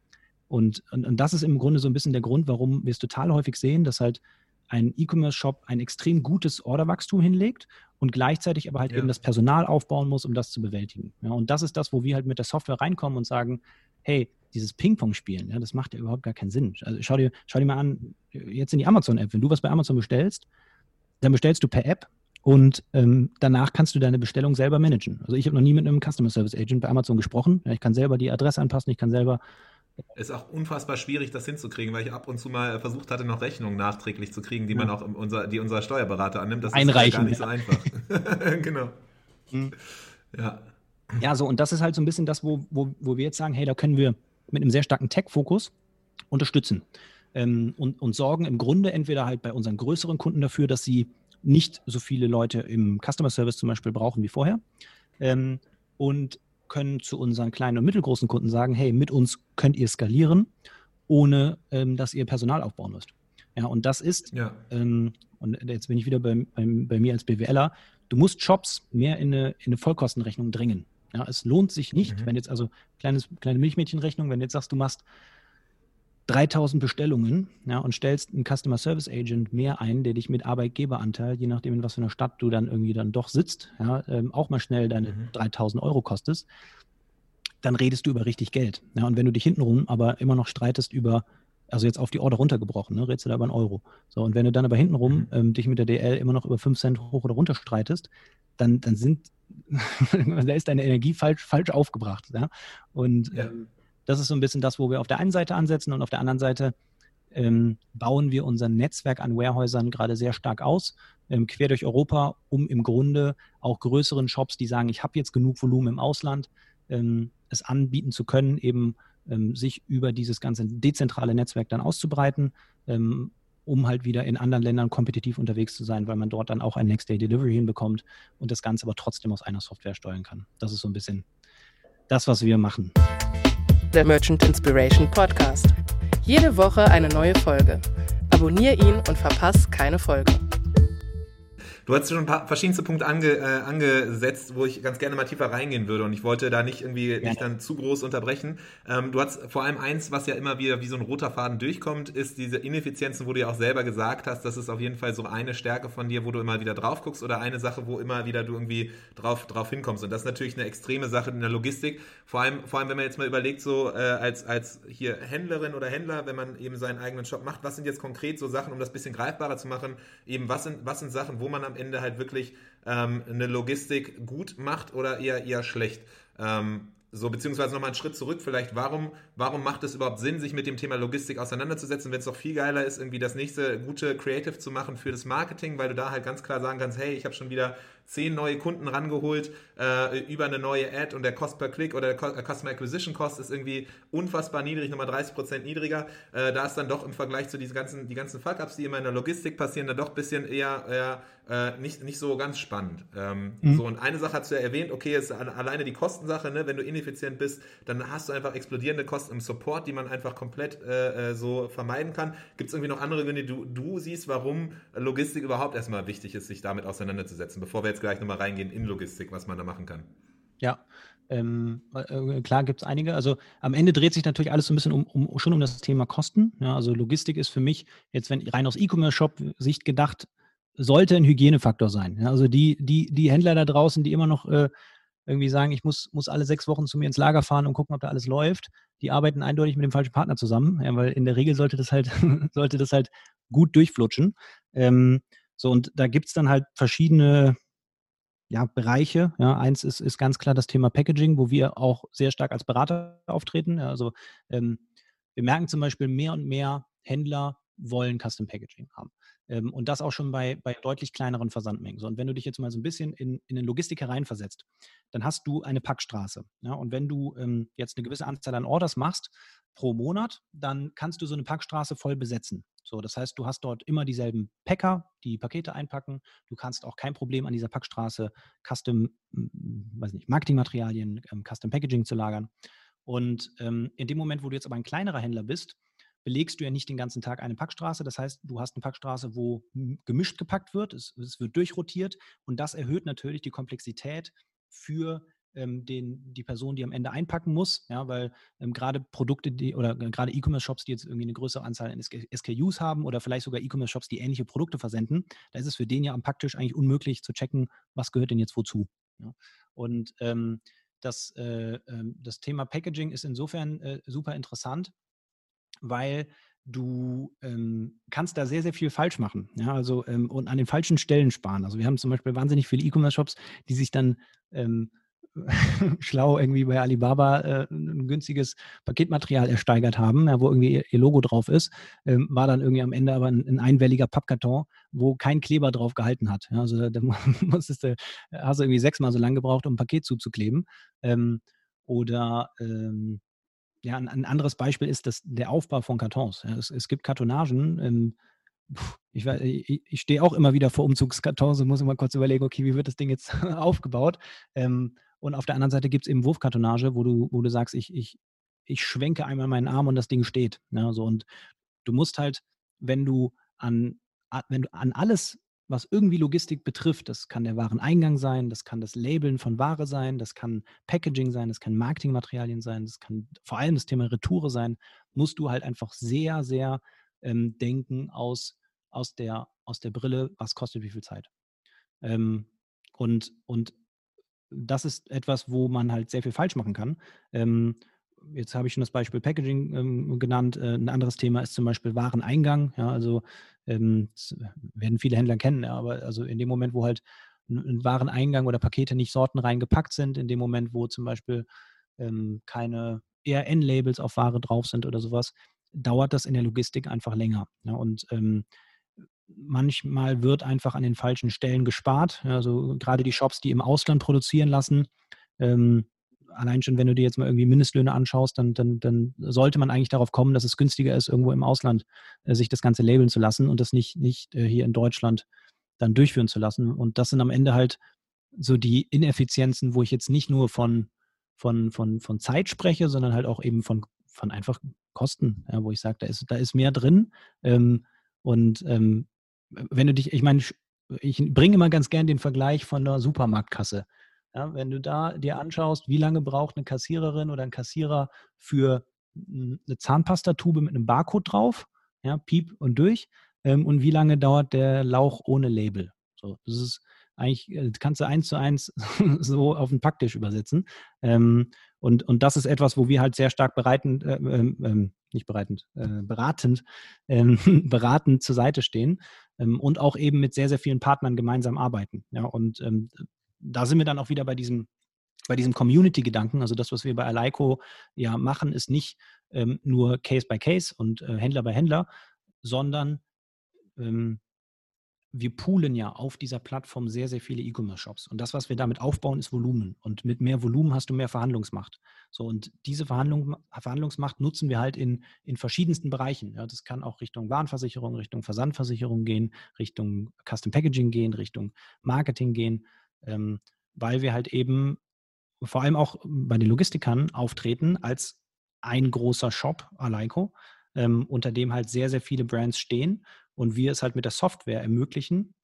und, und, und das ist im Grunde so ein bisschen der Grund, warum wir es total häufig sehen, dass halt ein E-Commerce-Shop ein extrem gutes Orderwachstum hinlegt und gleichzeitig aber halt ja. eben das Personal aufbauen muss, um das zu bewältigen. Ja, und das ist das, wo wir halt mit der Software reinkommen und sagen, hey, dieses Ping-Pong-Spielen, ja, das macht ja überhaupt gar keinen Sinn. Also schau dir, schau dir mal an, jetzt in die Amazon-App, wenn du was bei Amazon bestellst, dann bestellst du per App und ähm, danach kannst du deine Bestellung selber managen. Also ich habe noch nie mit einem Customer Service Agent bei Amazon gesprochen. Ja, ich kann selber die Adresse anpassen, ich kann selber ist auch unfassbar schwierig, das hinzukriegen, weil ich ab und zu mal versucht hatte, noch Rechnungen nachträglich zu kriegen, die ja. man auch unser, die unser Steuerberater annimmt. Das Einreichen, ist gar nicht ja. so einfach. *laughs* genau. Mhm. Ja. Ja, so, und das ist halt so ein bisschen das, wo, wo, wo wir jetzt sagen, hey, da können wir mit einem sehr starken Tech-Fokus unterstützen ähm, und, und sorgen im Grunde entweder halt bei unseren größeren Kunden dafür, dass sie nicht so viele Leute im Customer Service zum Beispiel brauchen wie vorher. Ähm, und können zu unseren kleinen und mittelgroßen Kunden sagen, hey, mit uns könnt ihr skalieren, ohne ähm, dass ihr Personal aufbauen müsst. Ja, und das ist, ja. ähm, und jetzt bin ich wieder bei, bei, bei, mir als BWLer, du musst Shops mehr in eine, in eine Vollkostenrechnung dringen. Ja, es lohnt sich nicht, mhm. wenn jetzt also kleines, kleine Milchmädchenrechnung, wenn du jetzt sagst, du machst 3000 Bestellungen ja, und stellst einen Customer Service Agent mehr ein, der dich mit Arbeitgeberanteil, je nachdem in was für einer Stadt du dann irgendwie dann doch sitzt, ja, ähm, auch mal schnell deine mhm. 3000 Euro kostest, dann redest du über richtig Geld. Ja, und wenn du dich hintenrum aber immer noch streitest über, also jetzt auf die Order runtergebrochen, ne, redest du da über einen Euro. So, und wenn du dann aber hintenrum mhm. ähm, dich mit der DL immer noch über 5 Cent hoch oder runter streitest, dann, dann sind, *laughs* da ist deine Energie falsch, falsch aufgebracht. Ja? Und ja. Ähm, das ist so ein bisschen das, wo wir auf der einen Seite ansetzen und auf der anderen Seite ähm, bauen wir unser Netzwerk an Warehäusern gerade sehr stark aus, ähm, quer durch Europa, um im Grunde auch größeren Shops, die sagen, ich habe jetzt genug Volumen im Ausland, ähm, es anbieten zu können, eben ähm, sich über dieses ganze dezentrale Netzwerk dann auszubreiten, ähm, um halt wieder in anderen Ländern kompetitiv unterwegs zu sein, weil man dort dann auch ein Next-Day-Delivery hinbekommt und das Ganze aber trotzdem aus einer Software steuern kann. Das ist so ein bisschen das, was wir machen der Merchant Inspiration Podcast. Jede Woche eine neue Folge. Abonniere ihn und verpasse keine Folge. Du hast schon ein paar verschiedenste Punkte ange, äh, angesetzt, wo ich ganz gerne mal tiefer reingehen würde und ich wollte da nicht irgendwie ja. dich dann zu groß unterbrechen. Ähm, du hast vor allem eins, was ja immer wieder wie so ein roter Faden durchkommt, ist diese Ineffizienzen, wo du ja auch selber gesagt hast, das ist auf jeden Fall so eine Stärke von dir, wo du immer wieder drauf guckst oder eine Sache, wo immer wieder du irgendwie drauf, drauf hinkommst. Und das ist natürlich eine extreme Sache in der Logistik. Vor allem, vor allem wenn man jetzt mal überlegt, so äh, als, als hier Händlerin oder Händler, wenn man eben seinen eigenen Shop macht, was sind jetzt konkret so Sachen, um das bisschen greifbarer zu machen, eben was sind, was sind Sachen, wo man am Ende halt wirklich ähm, eine Logistik gut macht oder eher eher schlecht. Ähm, so, beziehungsweise nochmal einen Schritt zurück, vielleicht, warum, warum macht es überhaupt Sinn, sich mit dem Thema Logistik auseinanderzusetzen, wenn es doch viel geiler ist, irgendwie das nächste gute Creative zu machen für das Marketing, weil du da halt ganz klar sagen kannst, hey, ich habe schon wieder zehn neue Kunden rangeholt äh, über eine neue Ad und der Cost per Click oder der äh, Customer Acquisition Cost ist irgendwie unfassbar niedrig, nochmal 30% niedriger. Äh, da ist dann doch im Vergleich zu diesen ganzen, die ganzen Fuck-Ups, die immer in der Logistik passieren, dann doch ein bisschen eher, eher äh, nicht, nicht so ganz spannend. Ähm, mhm. So, und eine Sache hast du ja erwähnt, okay, ist alleine die Kostensache, ne? wenn du ineffizient bist, dann hast du einfach explodierende Kosten im Support, die man einfach komplett äh, äh so vermeiden kann. Gibt es irgendwie noch andere Gründe, die du, du siehst, warum Logistik überhaupt erstmal wichtig ist, sich damit auseinanderzusetzen, bevor wir jetzt gleich nochmal reingehen in Logistik, was man da machen kann. Ja, ähm, äh, klar gibt es einige. Also am Ende dreht sich natürlich alles so ein bisschen um, um, schon um das Thema Kosten. Ja, also Logistik ist für mich jetzt, wenn rein aus E-Commerce-Shop-Sicht gedacht, sollte ein Hygienefaktor sein. Ja, also die, die, die Händler da draußen, die immer noch äh, irgendwie sagen, ich muss, muss alle sechs Wochen zu mir ins Lager fahren und gucken, ob da alles läuft, die arbeiten eindeutig mit dem falschen Partner zusammen, ja, weil in der Regel sollte das halt, *laughs* sollte das halt gut durchflutschen. Ähm, so, und da gibt es dann halt verschiedene ja, Bereiche. Ja, eins ist, ist ganz klar das Thema Packaging, wo wir auch sehr stark als Berater auftreten. Ja, also ähm, wir merken zum Beispiel mehr und mehr Händler wollen Custom Packaging haben. Ähm, und das auch schon bei, bei deutlich kleineren Versandmengen. So, und wenn du dich jetzt mal so ein bisschen in, in den Logistik hereinversetzt, dann hast du eine Packstraße. Ja? Und wenn du ähm, jetzt eine gewisse Anzahl an Orders machst pro Monat, dann kannst du so eine Packstraße voll besetzen. So, das heißt, du hast dort immer dieselben Packer, die Pakete einpacken. Du kannst auch kein Problem an dieser Packstraße Custom, weiß nicht, Marketingmaterialien, ähm, Custom Packaging zu lagern. Und ähm, in dem Moment, wo du jetzt aber ein kleinerer Händler bist, belegst du ja nicht den ganzen Tag eine Packstraße. Das heißt, du hast eine Packstraße, wo gemischt gepackt wird, es, es wird durchrotiert und das erhöht natürlich die Komplexität für ähm, den, die Person, die am Ende einpacken muss, ja, weil ähm, gerade Produkte, die oder gerade E-Commerce-Shops, die jetzt irgendwie eine größere Anzahl an SKUs haben oder vielleicht sogar E-Commerce-Shops, die ähnliche Produkte versenden, da ist es für den ja am Packtisch eigentlich unmöglich zu checken, was gehört denn jetzt wozu. Ja. Und ähm, das, äh, ähm, das Thema Packaging ist insofern äh, super interessant, weil du ähm, kannst da sehr, sehr viel falsch machen. Ja, also ähm, und an den falschen Stellen sparen. Also wir haben zum Beispiel wahnsinnig viele E-Commerce-Shops, die sich dann ähm, *laughs* schlau irgendwie bei Alibaba äh, ein günstiges Paketmaterial ersteigert haben, ja, wo irgendwie ihr, ihr, Logo drauf ist, ähm, war dann irgendwie am Ende aber ein, ein, einwelliger Pappkarton, wo kein Kleber drauf gehalten hat. Ja, also da, da *laughs* musstest du, hast du irgendwie sechsmal so lange gebraucht, um ein Paket zuzukleben. Ähm, oder ähm, ja, ein, anderes Beispiel ist das, der Aufbau von Kartons. Ja, es, es, gibt Kartonagen, ähm, ich, ich, ich stehe auch immer wieder vor Umzugskartons und muss immer kurz überlegen, okay, wie wird das Ding jetzt *laughs* aufgebaut? Ähm, und auf der anderen Seite gibt es eben Wurfkartonage, wo du, wo du sagst, ich, ich, ich schwenke einmal meinen Arm und das Ding steht. Ja, so. Und du musst halt, wenn du an, wenn du an alles, was irgendwie Logistik betrifft, das kann der Wareneingang sein, das kann das Labeln von Ware sein, das kann Packaging sein, das kann Marketingmaterialien sein, das kann vor allem das Thema Retoure sein, musst du halt einfach sehr, sehr ähm, denken aus, aus, der, aus der Brille, was kostet wie viel Zeit. Ähm, und, und das ist etwas, wo man halt sehr viel falsch machen kann. Ähm, jetzt habe ich schon das Beispiel Packaging ähm, genannt. Äh, ein anderes Thema ist zum Beispiel Wareneingang. Ja, also ähm, werden viele Händler kennen, ja, aber also in dem Moment, wo halt ein, ein Wareneingang oder Pakete nicht sortenrein gepackt sind, in dem Moment, wo zum Beispiel ähm, keine ERN-Labels auf Ware drauf sind oder sowas, dauert das in der Logistik einfach länger. Ja, und ähm, manchmal wird einfach an den falschen Stellen gespart. Also gerade die Shops, die im Ausland produzieren lassen, ähm, allein schon, wenn du dir jetzt mal irgendwie Mindestlöhne anschaust, dann, dann, dann sollte man eigentlich darauf kommen, dass es günstiger ist, irgendwo im Ausland äh, sich das Ganze labeln zu lassen und das nicht, nicht äh, hier in Deutschland dann durchführen zu lassen. Und das sind am Ende halt so die Ineffizienzen, wo ich jetzt nicht nur von, von, von, von Zeit spreche, sondern halt auch eben von, von einfach Kosten, ja, wo ich sage, da ist, da ist mehr drin. Ähm, und ähm, wenn du dich, ich meine, ich bringe immer ganz gern den Vergleich von der Supermarktkasse. Ja, wenn du da dir anschaust, wie lange braucht eine Kassiererin oder ein Kassierer für eine Zahnpastatube mit einem Barcode drauf, ja, piep und durch, ähm, und wie lange dauert der Lauch ohne Label. So, das ist eigentlich, äh, kannst du eins zu eins *laughs* so auf den Packtisch übersetzen. Ähm, und, und das ist etwas, wo wir halt sehr stark bereitend, äh, äh, nicht bereitend, äh, beratend, ähm, *laughs* beratend zur Seite stehen ähm, und auch eben mit sehr, sehr vielen Partnern gemeinsam arbeiten. Ja, und ähm, da sind wir dann auch wieder bei diesem, bei diesem Community-Gedanken. Also das, was wir bei Alaiko ja machen, ist nicht ähm, nur Case by Case und äh, Händler bei Händler, sondern ähm, wir poolen ja auf dieser Plattform sehr, sehr viele E-Commerce-Shops. Und das, was wir damit aufbauen, ist Volumen. Und mit mehr Volumen hast du mehr Verhandlungsmacht. So, und diese Verhandlung, Verhandlungsmacht nutzen wir halt in, in verschiedensten Bereichen. Ja, das kann auch Richtung Warenversicherung, Richtung Versandversicherung gehen, Richtung Custom Packaging gehen, Richtung Marketing gehen, ähm, weil wir halt eben vor allem auch bei den Logistikern auftreten als ein großer Shop, Alaiko, ähm, unter dem halt sehr, sehr viele Brands stehen und wir es halt mit der Software ermöglichen,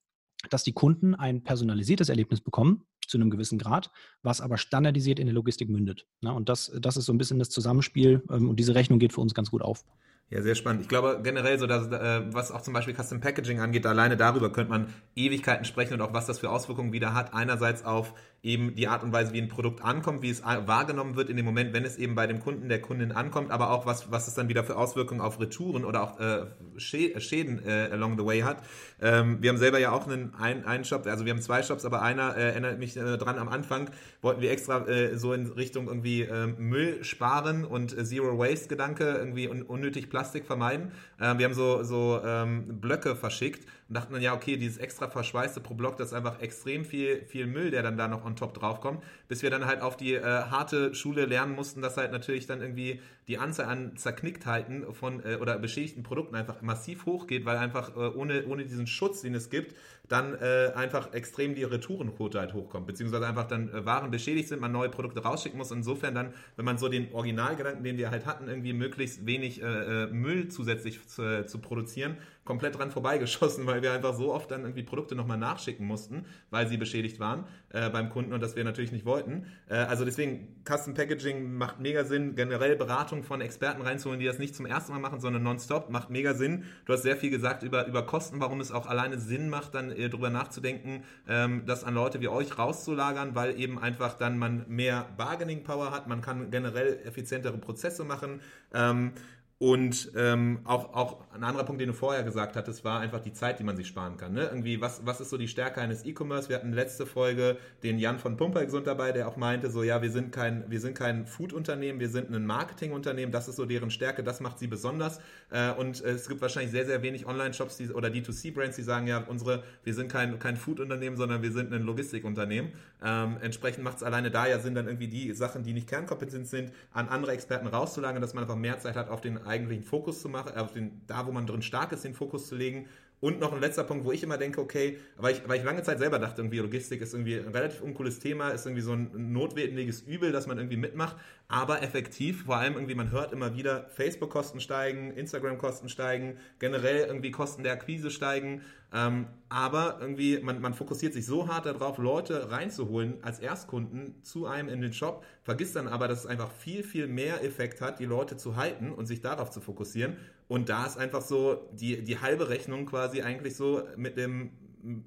dass die Kunden ein personalisiertes Erlebnis bekommen, zu einem gewissen Grad, was aber standardisiert in der Logistik mündet. Ne? Und das, das ist so ein bisschen das Zusammenspiel ähm, und diese Rechnung geht für uns ganz gut auf. Ja, sehr spannend. Ich glaube generell so, dass, äh, was auch zum Beispiel Custom Packaging angeht, alleine darüber könnte man Ewigkeiten sprechen und auch was das für Auswirkungen wieder hat. Einerseits auf eben die Art und Weise, wie ein Produkt ankommt, wie es wahrgenommen wird in dem Moment, wenn es eben bei dem Kunden, der Kundin ankommt, aber auch was, was es dann wieder für Auswirkungen auf Retouren oder auch äh, Schäden äh, along the way hat. Ähm, wir haben selber ja auch einen, einen, einen Shop, also wir haben zwei Shops, aber einer äh, erinnert mich äh, dran, am Anfang wollten wir extra äh, so in Richtung irgendwie äh, Müll sparen und äh, Zero Waste Gedanke, irgendwie un unnötig Plastik vermeiden. Äh, wir haben so, so ähm, Blöcke verschickt und dachten dann, ja, okay, dieses extra verschweißte pro Block, das ist einfach extrem viel, viel Müll, der dann da noch on top draufkommt, bis wir dann halt auf die äh, harte Schule lernen mussten, dass halt natürlich dann irgendwie die Anzahl an Zerknicktheiten von äh, oder beschädigten Produkten einfach massiv hochgeht, weil einfach äh, ohne, ohne diesen Schutz, den es gibt, dann äh, einfach extrem die Retourenquote halt hochkommt, beziehungsweise einfach dann äh, Waren beschädigt sind, man neue Produkte rausschicken muss. Insofern dann, wenn man so den Originalgedanken, den wir halt hatten, irgendwie möglichst wenig äh, äh Müll zusätzlich zu, zu produzieren, komplett dran vorbeigeschossen, weil wir einfach so oft dann irgendwie Produkte nochmal nachschicken mussten, weil sie beschädigt waren äh, beim Kunden und das wir natürlich nicht wollten. Äh, also deswegen, Custom Packaging macht mega Sinn, generell Beratung von Experten reinzuholen, die das nicht zum ersten Mal machen, sondern nonstop, macht mega Sinn. Du hast sehr viel gesagt über, über Kosten, warum es auch alleine Sinn macht, dann äh, drüber nachzudenken, ähm, das an Leute wie euch rauszulagern, weil eben einfach dann man mehr Bargaining Power hat, man kann generell effizientere Prozesse machen. Ähm, und ähm, auch, auch ein anderer Punkt, den du vorher gesagt hattest, war einfach die Zeit, die man sich sparen kann. Ne? Irgendwie, was, was ist so die Stärke eines E-Commerce? Wir hatten letzte Folge den Jan von Pumpergesund dabei, der auch meinte, so ja, wir sind kein, kein Food-Unternehmen, wir sind ein Marketing-Unternehmen, das ist so deren Stärke, das macht sie besonders. Äh, und äh, es gibt wahrscheinlich sehr, sehr wenig Online-Shops oder D2C-Brands, die sagen, ja, unsere, wir sind kein, kein Food-Unternehmen, sondern wir sind ein Logistikunternehmen. Ähm, entsprechend macht es alleine da ja Sinn, dann irgendwie die Sachen, die nicht kernkompetent sind, an andere Experten rauszulagern, dass man einfach mehr Zeit hat, auf den eigentlichen Fokus zu machen, auf den, da wo man drin stark ist, den Fokus zu legen und noch ein letzter Punkt, wo ich immer denke, okay, weil ich, weil ich lange Zeit selber dachte, irgendwie Logistik ist irgendwie ein relativ uncooles Thema, ist irgendwie so ein notwendiges Übel, dass man irgendwie mitmacht, aber effektiv, vor allem irgendwie, man hört immer wieder, Facebook-Kosten steigen, Instagram-Kosten steigen, generell irgendwie Kosten der Akquise steigen, ähm, aber irgendwie, man, man fokussiert sich so hart darauf, Leute reinzuholen als Erstkunden zu einem in den Shop, vergisst dann aber, dass es einfach viel, viel mehr Effekt hat, die Leute zu halten und sich darauf zu fokussieren und da ist einfach so die, die halbe Rechnung quasi eigentlich so mit dem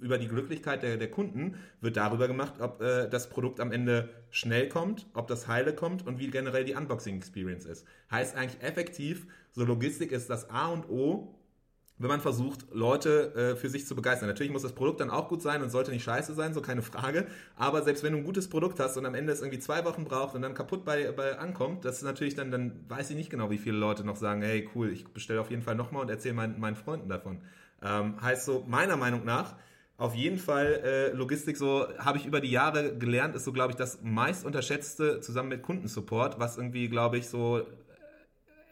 über die Glücklichkeit der, der Kunden wird darüber gemacht, ob äh, das Produkt am Ende schnell kommt, ob das heile kommt und wie generell die Unboxing-Experience ist. Heißt eigentlich effektiv, so Logistik ist das A und O wenn man versucht, Leute äh, für sich zu begeistern. Natürlich muss das Produkt dann auch gut sein und sollte nicht scheiße sein, so keine Frage. Aber selbst wenn du ein gutes Produkt hast und am Ende es irgendwie zwei Wochen braucht und dann kaputt bei, bei ankommt, das ist natürlich dann, dann weiß ich nicht genau, wie viele Leute noch sagen, hey cool, ich bestelle auf jeden Fall nochmal und erzähle mein, meinen Freunden davon. Ähm, heißt so, meiner Meinung nach, auf jeden Fall äh, Logistik, so habe ich über die Jahre gelernt, ist so, glaube ich, das meist unterschätzte zusammen mit Kundensupport, was irgendwie, glaube ich, so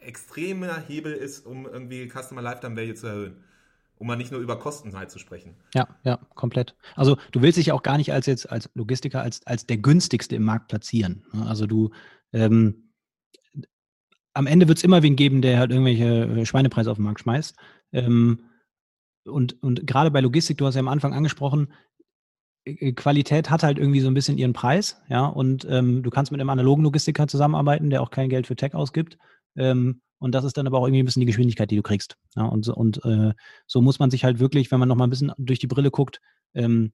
extremer Hebel ist, um irgendwie Customer Lifetime Value zu erhöhen. Um mal nicht nur über Kosten halt zu sprechen. Ja, ja, komplett. Also du willst dich ja auch gar nicht als jetzt als Logistiker als, als der günstigste im Markt platzieren. Ne? Also du ähm, am Ende wird es immer wen geben, der halt irgendwelche äh, Schweinepreise auf den Markt schmeißt. Ähm, und, und gerade bei Logistik, du hast ja am Anfang angesprochen, äh, Qualität hat halt irgendwie so ein bisschen ihren Preis, ja, und ähm, du kannst mit einem analogen Logistiker zusammenarbeiten, der auch kein Geld für Tech ausgibt. Ähm, und das ist dann aber auch irgendwie ein bisschen die Geschwindigkeit, die du kriegst. Ja, und so, und äh, so muss man sich halt wirklich, wenn man nochmal ein bisschen durch die Brille guckt, ähm,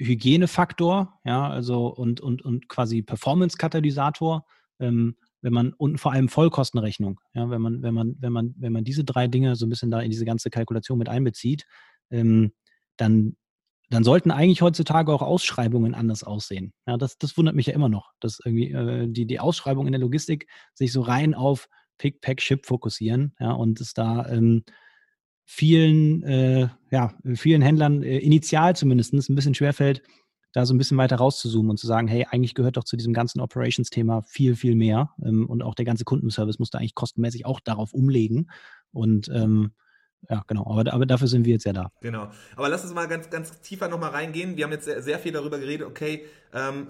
Hygienefaktor, ja, also und, und, und quasi Performance-Katalysator, ähm, wenn man und vor allem Vollkostenrechnung, ja, wenn man, wenn man, wenn man, wenn man diese drei Dinge so ein bisschen da in diese ganze Kalkulation mit einbezieht, ähm, dann, dann sollten eigentlich heutzutage auch Ausschreibungen anders aussehen. Ja, das, das wundert mich ja immer noch, dass irgendwie äh, die, die Ausschreibung in der Logistik sich so rein auf Pick, Pack, Ship fokussieren, ja, und es da ähm, vielen, äh, ja, vielen Händlern äh, initial zumindest ein bisschen schwerfällt, da so ein bisschen weiter rauszuzoomen und zu sagen, hey, eigentlich gehört doch zu diesem ganzen Operations-Thema viel, viel mehr. Ähm, und auch der ganze Kundenservice muss da eigentlich kostenmäßig auch darauf umlegen. Und ähm, ja, genau. Aber, aber dafür sind wir jetzt ja da. Genau. Aber lass uns mal ganz, ganz tiefer nochmal reingehen. Wir haben jetzt sehr, sehr viel darüber geredet, okay, ähm,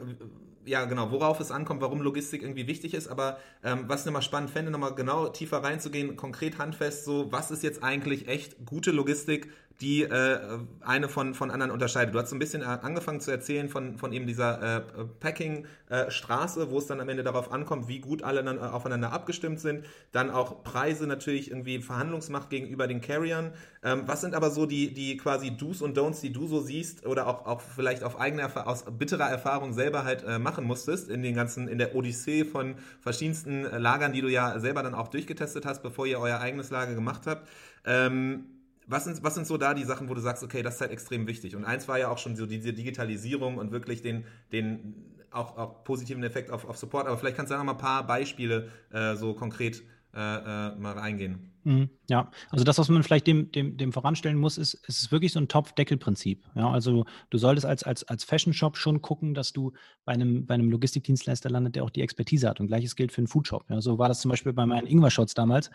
ja, genau, worauf es ankommt, warum Logistik irgendwie wichtig ist. Aber ähm, was ich nochmal spannend fände, nochmal genau tiefer reinzugehen, konkret handfest, so, was ist jetzt eigentlich echt gute Logistik? Die äh, eine von, von anderen unterscheidet. Du hast so ein bisschen äh, angefangen zu erzählen von, von eben dieser äh, Packing-Straße, äh, wo es dann am Ende darauf ankommt, wie gut alle dann äh, aufeinander abgestimmt sind. Dann auch Preise natürlich irgendwie Verhandlungsmacht gegenüber den Carriern. Ähm, was sind aber so die, die quasi Do's und Don'ts, die du so siehst oder auch, auch vielleicht auf eigene aus bitterer Erfahrung selber halt äh, machen musstest in den ganzen, in der Odyssee von verschiedensten Lagern, die du ja selber dann auch durchgetestet hast, bevor ihr euer eigenes Lager gemacht habt. Ähm, was sind, was sind so da die Sachen, wo du sagst, okay, das ist halt extrem wichtig? Und eins war ja auch schon so diese Digitalisierung und wirklich den, den auch, auch positiven Effekt auf, auf Support. Aber vielleicht kannst du da noch mal ein paar Beispiele äh, so konkret äh, äh, mal reingehen. Mhm, ja, also das, was man vielleicht dem, dem, dem voranstellen muss, ist, ist wirklich so ein Topf-Deckel-Prinzip. Ja, also du solltest als, als, als Fashion-Shop schon gucken, dass du bei einem, bei einem Logistikdienstleister landet, der auch die Expertise hat. Und gleiches gilt für einen Foodshop. Ja, so war das zum Beispiel bei meinen Ingwer-Shots damals.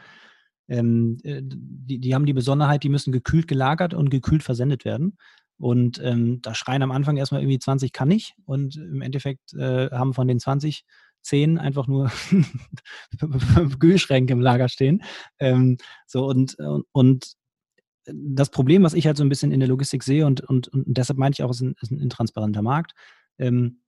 Ähm, äh, die, die haben die Besonderheit, die müssen gekühlt gelagert und gekühlt versendet werden. Und ähm, da schreien am Anfang erstmal irgendwie 20 kann ich. Und im Endeffekt äh, haben von den 20 10 einfach nur *laughs* Kühlschränke im Lager stehen. Ähm, so und, und, und das Problem, was ich halt so ein bisschen in der Logistik sehe und, und, und deshalb meine ich auch, es ist ein, ist ein intransparenter Markt. Ähm,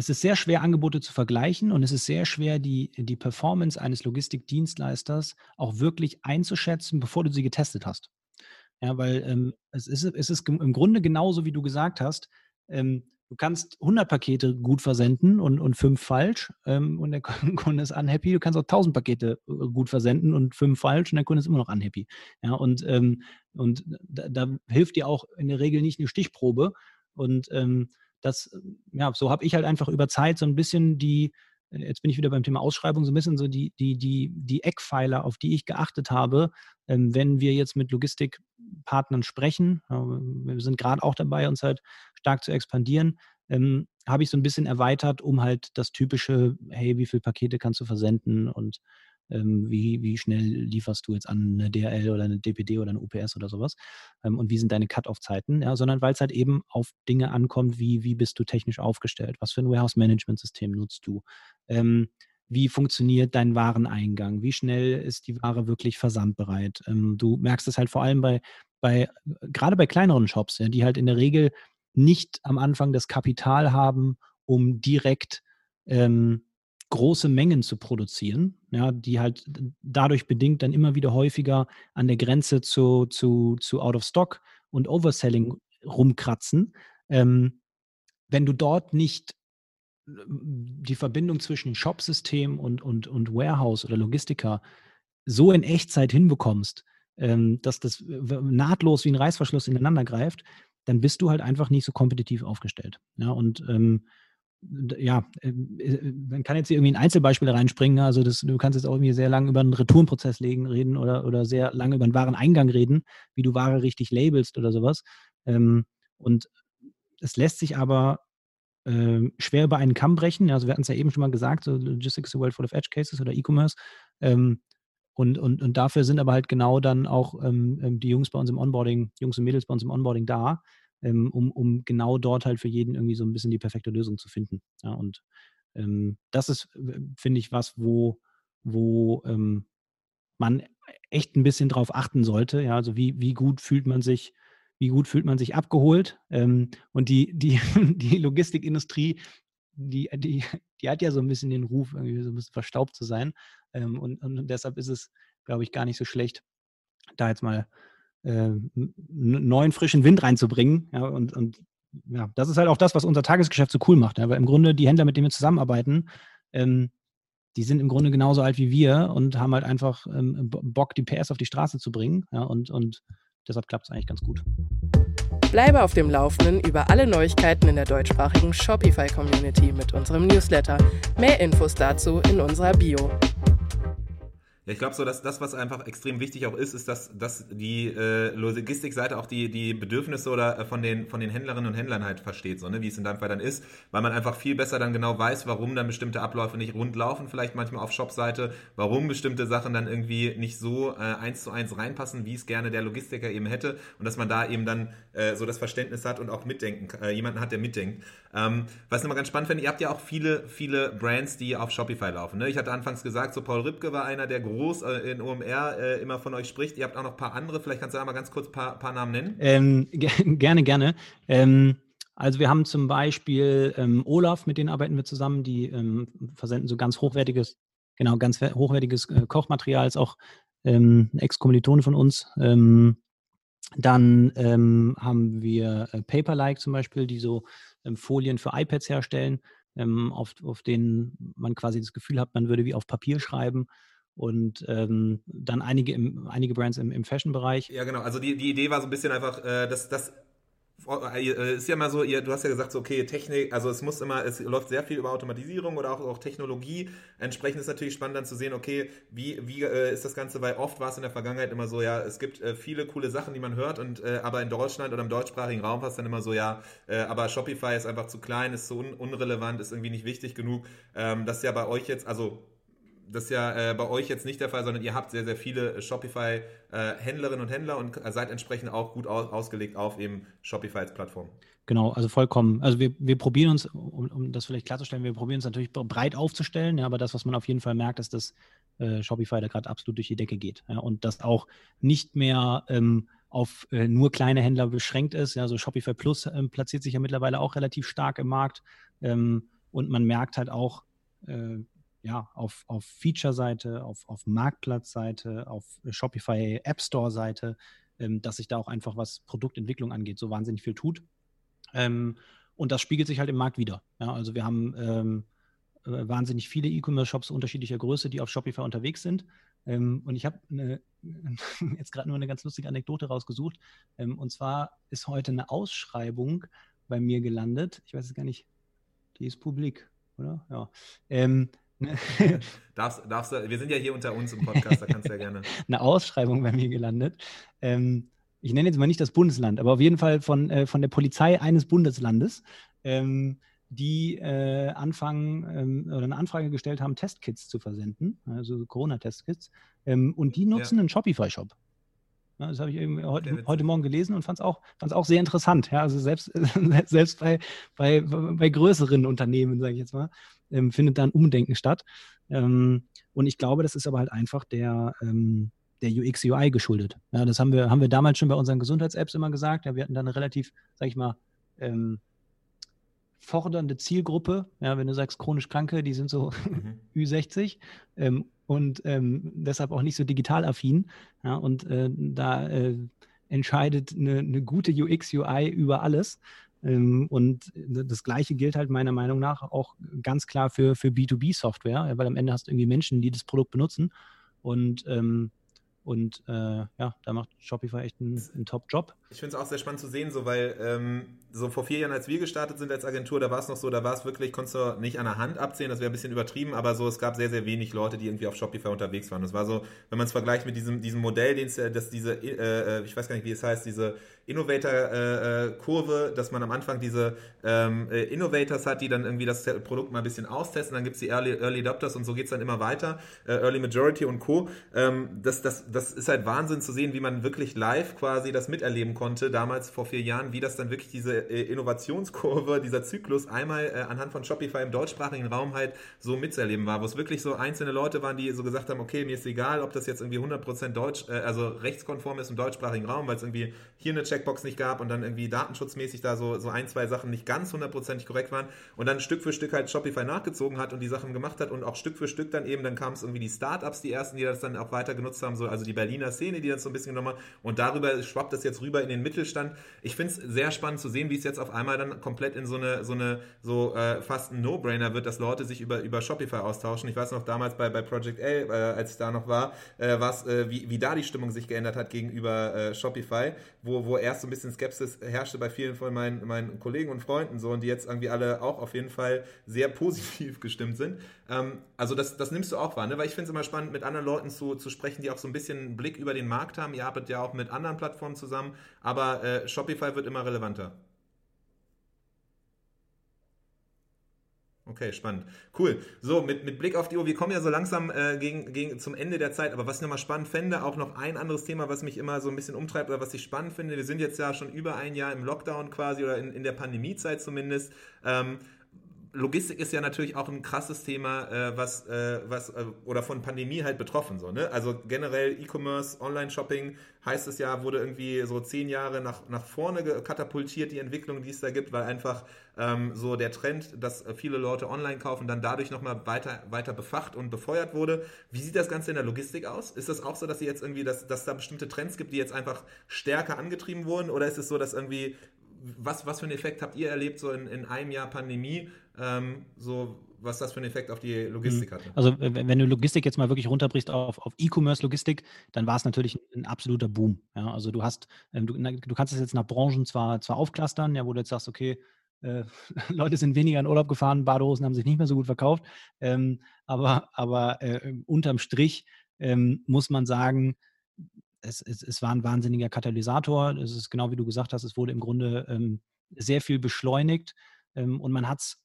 es ist sehr schwer, Angebote zu vergleichen und es ist sehr schwer, die, die Performance eines Logistikdienstleisters auch wirklich einzuschätzen, bevor du sie getestet hast. Ja, weil ähm, es, ist, es ist im Grunde genauso, wie du gesagt hast. Ähm, du kannst 100 Pakete gut versenden und, und fünf falsch ähm, und der *laughs* Kunde ist unhappy. Du kannst auch 1000 Pakete äh, gut versenden und fünf falsch und der Kunde ist immer noch unhappy. Ja, und, ähm, und da, da, hilft dir auch in der Regel nicht eine Stichprobe. Und ähm, das, ja, so habe ich halt einfach über Zeit so ein bisschen die, äh, jetzt bin ich wieder beim Thema Ausschreibung, so ein bisschen so die, die, die, die Eckpfeiler, auf die ich geachtet habe, ähm, wenn wir jetzt mit Logistikpartnern sprechen. Äh, wir sind gerade auch dabei, uns halt stark zu expandieren. Ähm, habe ich so ein bisschen erweitert, um halt das typische, hey, wie viele Pakete kannst du versenden und ähm, wie, wie schnell lieferst du jetzt an eine DRL oder eine DPD oder eine UPS oder sowas? Ähm, und wie sind deine Cut-off-Zeiten, ja, sondern weil es halt eben auf Dinge ankommt, wie, wie bist du technisch aufgestellt, was für ein Warehouse-Management-System nutzt du, ähm, wie funktioniert dein Wareneingang, wie schnell ist die Ware wirklich versandbereit. Ähm, du merkst es halt vor allem bei, bei gerade bei kleineren Shops, ja, die halt in der Regel nicht am Anfang das Kapital haben, um direkt ähm, große Mengen zu produzieren, ja, die halt dadurch bedingt dann immer wieder häufiger an der Grenze zu, zu, zu Out of Stock und Overselling rumkratzen. Ähm, wenn du dort nicht äh, die Verbindung zwischen Shop-System und, und, und Warehouse oder Logistiker so in Echtzeit hinbekommst, ähm, dass das nahtlos wie ein Reißverschluss ineinander greift, dann bist du halt einfach nicht so kompetitiv aufgestellt. Ja, und ähm, ja, ähm, äh, man kann jetzt hier irgendwie ein Einzelbeispiel reinspringen. Also das, du kannst jetzt auch irgendwie sehr lange über einen Retourenprozess legen, reden oder, oder sehr lange über einen Wareneingang reden, wie du Ware richtig labelst oder sowas. Ähm, und es lässt sich aber äh, schwer über einen Kamm brechen. Also wir hatten es ja eben schon mal gesagt, so Logistics is a world full of edge cases oder E-Commerce. Ähm, und, und, und dafür sind aber halt genau dann auch ähm, ähm die Jungs bei uns im Onboarding, Jungs und Mädels bei uns im Onboarding da, ähm, um, um genau dort halt für jeden irgendwie so ein bisschen die perfekte Lösung zu finden. Ja, und ähm, das ist, finde ich, was, wo, wo ähm, man echt ein bisschen drauf achten sollte. Ja, also wie, wie gut fühlt man sich, wie gut fühlt man sich abgeholt? Ähm, und die, die, *laughs* die Logistikindustrie, die, die, die hat ja so ein bisschen den Ruf, irgendwie so ein bisschen verstaubt zu sein. Ähm, und, und deshalb ist es, glaube ich, gar nicht so schlecht, da jetzt mal äh, neuen frischen Wind reinzubringen. Ja, und, und ja, das ist halt auch das, was unser Tagesgeschäft so cool macht. Ja, weil im Grunde die Händler, mit denen wir zusammenarbeiten, ähm, die sind im Grunde genauso alt wie wir und haben halt einfach ähm, Bock, die PS auf die Straße zu bringen. Ja, und, und deshalb klappt es eigentlich ganz gut. Bleibe auf dem Laufenden über alle Neuigkeiten in der deutschsprachigen Shopify-Community mit unserem Newsletter. Mehr Infos dazu in unserer Bio. Ich glaube so, dass das, was einfach extrem wichtig auch ist, ist, dass, dass die äh, Logistikseite auch die, die Bedürfnisse oder äh, von den, von den Händlerinnen und Händlern halt versteht, so, ne, wie es in deinem Fall dann ist, weil man einfach viel besser dann genau weiß, warum dann bestimmte Abläufe nicht rund laufen, vielleicht manchmal auf Shopseite, warum bestimmte Sachen dann irgendwie nicht so äh, eins zu eins reinpassen, wie es gerne der Logistiker eben hätte und dass man da eben dann äh, so das Verständnis hat und auch mitdenken, äh, jemanden hat, der mitdenkt. Ähm, was ich nochmal ganz spannend finde, ihr habt ja auch viele, viele Brands, die auf Shopify laufen. Ne? Ich hatte anfangs gesagt, so Paul Ripke war einer, der groß äh, in OMR äh, immer von euch spricht. Ihr habt auch noch ein paar andere, vielleicht kannst du da mal ganz kurz ein paar, paar Namen nennen. Ähm, *laughs* gerne, gerne. Ähm, also wir haben zum Beispiel ähm, Olaf, mit denen arbeiten wir zusammen, die ähm, versenden so ganz hochwertiges, genau, ganz hochwertiges äh, Kochmaterial, ist auch ähm, Ex-Kommilitone von uns. Ähm, dann ähm, haben wir äh, Paperlike zum Beispiel, die so ähm, Folien für iPads herstellen, ähm, auf, auf denen man quasi das Gefühl hat, man würde wie auf Papier schreiben. Und ähm, dann einige, im, einige Brands im, im Fashion-Bereich. Ja, genau. Also die, die Idee war so ein bisschen einfach, äh, dass das äh, ist ja mal so, ihr, du hast ja gesagt, so, okay, Technik, also es muss immer, es läuft sehr viel über Automatisierung oder auch, auch Technologie. Entsprechend ist natürlich spannend dann zu sehen, okay, wie, wie äh, ist das Ganze, weil oft war es in der Vergangenheit immer so, ja, es gibt äh, viele coole Sachen, die man hört und äh, aber in Deutschland oder im deutschsprachigen Raum war es dann immer so, ja, äh, aber Shopify ist einfach zu klein, ist zu un unrelevant, ist irgendwie nicht wichtig genug. Ähm, das ist ja bei euch jetzt, also das ist ja äh, bei euch jetzt nicht der Fall, sondern ihr habt sehr, sehr viele Shopify-Händlerinnen äh, und Händler und seid entsprechend auch gut aus, ausgelegt auf eben Shopify als Plattform. Genau, also vollkommen. Also wir, wir probieren uns, um, um das vielleicht klarzustellen, wir probieren uns natürlich breit aufzustellen, ja, aber das, was man auf jeden Fall merkt, ist, dass äh, Shopify da gerade absolut durch die Decke geht. Ja, und das auch nicht mehr ähm, auf äh, nur kleine Händler beschränkt ist. Ja, so Shopify Plus ähm, platziert sich ja mittlerweile auch relativ stark im Markt. Ähm, und man merkt halt auch, äh, ja, auf, auf Feature-Seite, auf, auf Marktplatz-Seite, auf Shopify App Store-Seite, ähm, dass sich da auch einfach was Produktentwicklung angeht, so wahnsinnig viel tut. Ähm, und das spiegelt sich halt im Markt wieder. Ja, also wir haben ähm, äh, wahnsinnig viele E-Commerce-Shops unterschiedlicher Größe, die auf Shopify unterwegs sind. Ähm, und ich habe *laughs* jetzt gerade nur eine ganz lustige Anekdote rausgesucht. Ähm, und zwar ist heute eine Ausschreibung bei mir gelandet. Ich weiß es gar nicht, die ist publik, oder? Ja. *laughs* Darfst, darfst du, wir sind ja hier unter uns im Podcast, da kannst du ja gerne. *laughs* eine Ausschreibung bei mir gelandet. Ähm, ich nenne jetzt mal nicht das Bundesland, aber auf jeden Fall von, äh, von der Polizei eines Bundeslandes, ähm, die äh, anfangen ähm, oder eine Anfrage gestellt haben, Testkits zu versenden, also Corona-Testkits. Ähm, und die nutzen ja. einen Shopify-Shop. Ja, das habe ich heute, heute, Morgen gelesen und fand es auch, auch sehr interessant. Ja, also selbst, *laughs* selbst bei, bei, bei größeren Unternehmen, sage ich jetzt mal, ähm, findet da ein Umdenken statt. Ähm, und ich glaube, das ist aber halt einfach der, ähm, der UX, UI geschuldet. Ja, das haben wir, haben wir damals schon bei unseren Gesundheits-Apps immer gesagt. Ja, wir hatten da eine relativ, sage ich mal, ähm, fordernde Zielgruppe. Ja, wenn du sagst chronisch Kranke, die sind so mhm. *laughs* Ü60. Und ähm, deshalb auch nicht so digital affin. Ja, und äh, da äh, entscheidet eine, eine, gute UX, UI über alles. Ähm, und das Gleiche gilt halt meiner Meinung nach auch ganz klar für, für B2B-Software, weil am Ende hast du irgendwie Menschen, die das Produkt benutzen. Und ähm, und äh, ja, da macht Shopify echt einen, einen Top-Job. Ich finde es auch sehr spannend zu sehen, so weil ähm, so vor vier Jahren, als wir gestartet sind als Agentur, da war es noch so, da war es wirklich, konntest du nicht an der Hand abzählen, das wäre ein bisschen übertrieben, aber so, es gab sehr, sehr wenig Leute, die irgendwie auf Shopify unterwegs waren. Das war so, wenn man es vergleicht mit diesem, diesem Modell, den es, dass diese, äh, äh, ich weiß gar nicht, wie es heißt, diese Innovator-Kurve, äh, dass man am Anfang diese ähm, äh, Innovators hat, die dann irgendwie das Produkt mal ein bisschen austesten, dann gibt es die Early, Early Adopters und so geht es dann immer weiter, äh, Early Majority und Co. Ähm, das, das, das ist halt Wahnsinn zu sehen, wie man wirklich live quasi das miterleben konnte, damals vor vier Jahren, wie das dann wirklich diese äh, Innovationskurve, dieser Zyklus einmal äh, anhand von Shopify im deutschsprachigen Raum halt so mitzuerleben war, wo es wirklich so einzelne Leute waren, die so gesagt haben, okay, mir ist egal, ob das jetzt irgendwie 100% deutsch, äh, also rechtskonform ist im deutschsprachigen Raum, weil es irgendwie hier eine Checkbox nicht gab und dann irgendwie datenschutzmäßig da so, so ein, zwei Sachen nicht ganz hundertprozentig korrekt waren und dann Stück für Stück halt Shopify nachgezogen hat und die Sachen gemacht hat und auch Stück für Stück dann eben, dann kam es irgendwie die Startups, die ersten, die das dann auch weiter genutzt haben, so, also die Berliner Szene, die das so ein bisschen genommen hat und darüber schwappt das jetzt rüber in den Mittelstand. Ich finde es sehr spannend zu sehen, wie es jetzt auf einmal dann komplett in so eine, so eine, so äh, fast ein No-Brainer wird, dass Leute sich über, über Shopify austauschen. Ich weiß noch damals bei, bei Project A, äh, als ich da noch war, äh, was, äh, wie, wie da die Stimmung sich geändert hat gegenüber äh, Shopify, wo, wo erst so ein bisschen Skepsis herrschte bei vielen von meinen, meinen Kollegen und Freunden so und die jetzt irgendwie alle auch auf jeden Fall sehr *laughs* positiv gestimmt sind. Ähm, also das, das nimmst du auch wahr, ne? weil ich finde es immer spannend, mit anderen Leuten zu, zu sprechen, die auch so ein bisschen Blick über den Markt haben. Ihr arbeitet ja auch mit anderen Plattformen zusammen, aber äh, Shopify wird immer relevanter. Okay, spannend. Cool. So, mit, mit Blick auf die Uhr, wir kommen ja so langsam äh, gegen, gegen zum Ende der Zeit, aber was ich nochmal spannend fände, auch noch ein anderes Thema, was mich immer so ein bisschen umtreibt oder was ich spannend finde, wir sind jetzt ja schon über ein Jahr im Lockdown quasi oder in, in der Pandemiezeit zumindest. Ähm, Logistik ist ja natürlich auch ein krasses Thema, äh, was, äh, was äh, oder von Pandemie halt betroffen so, ne? Also generell E-Commerce, Online-Shopping heißt es ja, wurde irgendwie so zehn Jahre nach, nach vorne katapultiert, die Entwicklung, die es da gibt, weil einfach ähm, so der Trend, dass viele Leute online kaufen, dann dadurch nochmal weiter, weiter befacht und befeuert wurde. Wie sieht das Ganze in der Logistik aus? Ist das auch so, dass sie jetzt irgendwie, dass, dass da bestimmte Trends gibt, die jetzt einfach stärker angetrieben wurden? Oder ist es so, dass irgendwie was, was für einen Effekt habt ihr erlebt, so in, in einem Jahr Pandemie? Ähm, so, was das für einen Effekt auf die Logistik mhm. hatte. Also wenn du Logistik jetzt mal wirklich runterbrichst auf, auf E-Commerce-Logistik, dann war es natürlich ein absoluter Boom. Ja, also du hast, ähm, du, du kannst es jetzt nach Branchen zwar, zwar aufklustern, ja, wo du jetzt sagst, okay, äh, *laughs* Leute sind weniger in Urlaub gefahren, Badehosen haben sich nicht mehr so gut verkauft, ähm, aber, aber äh, unterm Strich ähm, muss man sagen, es, es, es, war ein wahnsinniger Katalysator. Es ist genau wie du gesagt hast, es wurde im Grunde ähm, sehr viel beschleunigt und man hat es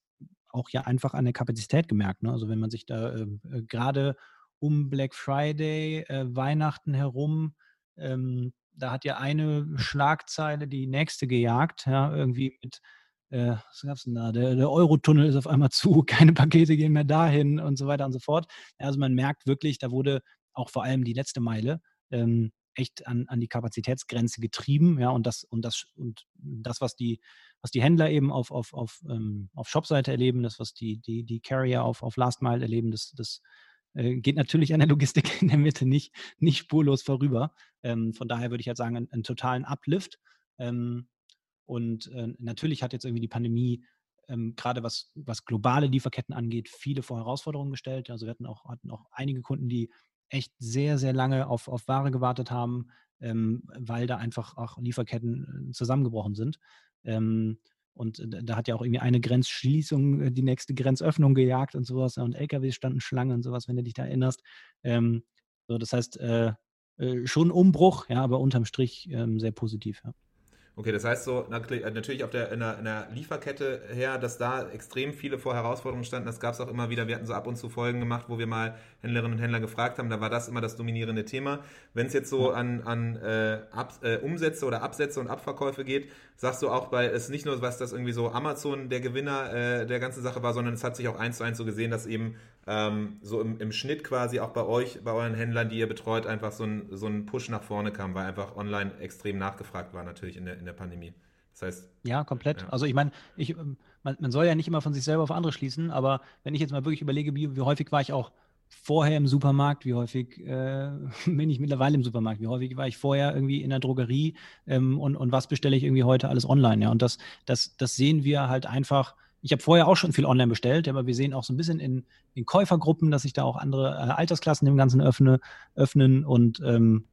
auch ja einfach an der Kapazität gemerkt. Ne? Also wenn man sich da äh, äh, gerade um Black Friday, äh, Weihnachten herum, ähm, da hat ja eine Schlagzeile die nächste gejagt, ja, irgendwie mit äh, was gab es denn da? Der, der Eurotunnel ist auf einmal zu, *laughs* keine Pakete gehen mehr dahin und so weiter und so fort. Also man merkt wirklich, da wurde auch vor allem die letzte Meile ähm, echt an, an die Kapazitätsgrenze getrieben, ja, und das, und das, und das, was die, was die Händler eben auf, auf, auf, ähm, auf Shopseite erleben, das, was die, die, die Carrier auf, auf Last Mile erleben, das, das äh, geht natürlich an der Logistik *laughs* in der Mitte nicht, nicht spurlos vorüber. Ähm, von daher würde ich halt sagen, einen, einen totalen Uplift. Ähm, und äh, natürlich hat jetzt irgendwie die Pandemie ähm, gerade was, was globale Lieferketten angeht, viele vor Herausforderungen gestellt. Also wir hatten auch, hatten auch einige Kunden, die echt sehr, sehr lange auf, auf Ware gewartet haben, ähm, weil da einfach auch Lieferketten äh, zusammengebrochen sind. Ähm, und äh, da hat ja auch irgendwie eine Grenzschließung äh, die nächste Grenzöffnung gejagt und sowas. Und LKWs standen Schlange und sowas, wenn du dich da erinnerst. Ähm, so, das heißt, äh, äh, schon Umbruch, ja, aber unterm Strich ähm, sehr positiv. Ja. Okay, das heißt so, natürlich auf der, in der, in der Lieferkette her, dass da extrem viele vor Herausforderungen standen. Das gab es auch immer wieder. Wir hatten so ab und zu Folgen gemacht, wo wir mal Händlerinnen und Händler gefragt haben. Da war das immer das dominierende Thema. Wenn es jetzt so an, an äh, Ab, äh, Umsätze oder Absätze und Abverkäufe geht, sagst du auch, weil es nicht nur, was das irgendwie so Amazon der Gewinner äh, der ganzen Sache war, sondern es hat sich auch eins zu eins so gesehen, dass eben ähm, so im, im Schnitt quasi auch bei euch, bei euren Händlern, die ihr betreut, einfach so ein, so ein Push nach vorne kam, weil einfach online extrem nachgefragt war natürlich in der, in der Pandemie. Das heißt. Ja, komplett. Ja. Also ich meine, ich, man, man, soll ja nicht immer von sich selber auf andere schließen, aber wenn ich jetzt mal wirklich überlege, wie, wie häufig war ich auch vorher im Supermarkt, wie häufig äh, *laughs* bin ich mittlerweile im Supermarkt, wie häufig war ich vorher irgendwie in der Drogerie ähm, und, und was bestelle ich irgendwie heute alles online. Ja? Und das, das, das sehen wir halt einfach ich habe vorher auch schon viel online bestellt, aber wir sehen auch so ein bisschen in, in Käufergruppen, dass sich da auch andere äh, Altersklassen dem Ganzen öffne, öffnen und ähm,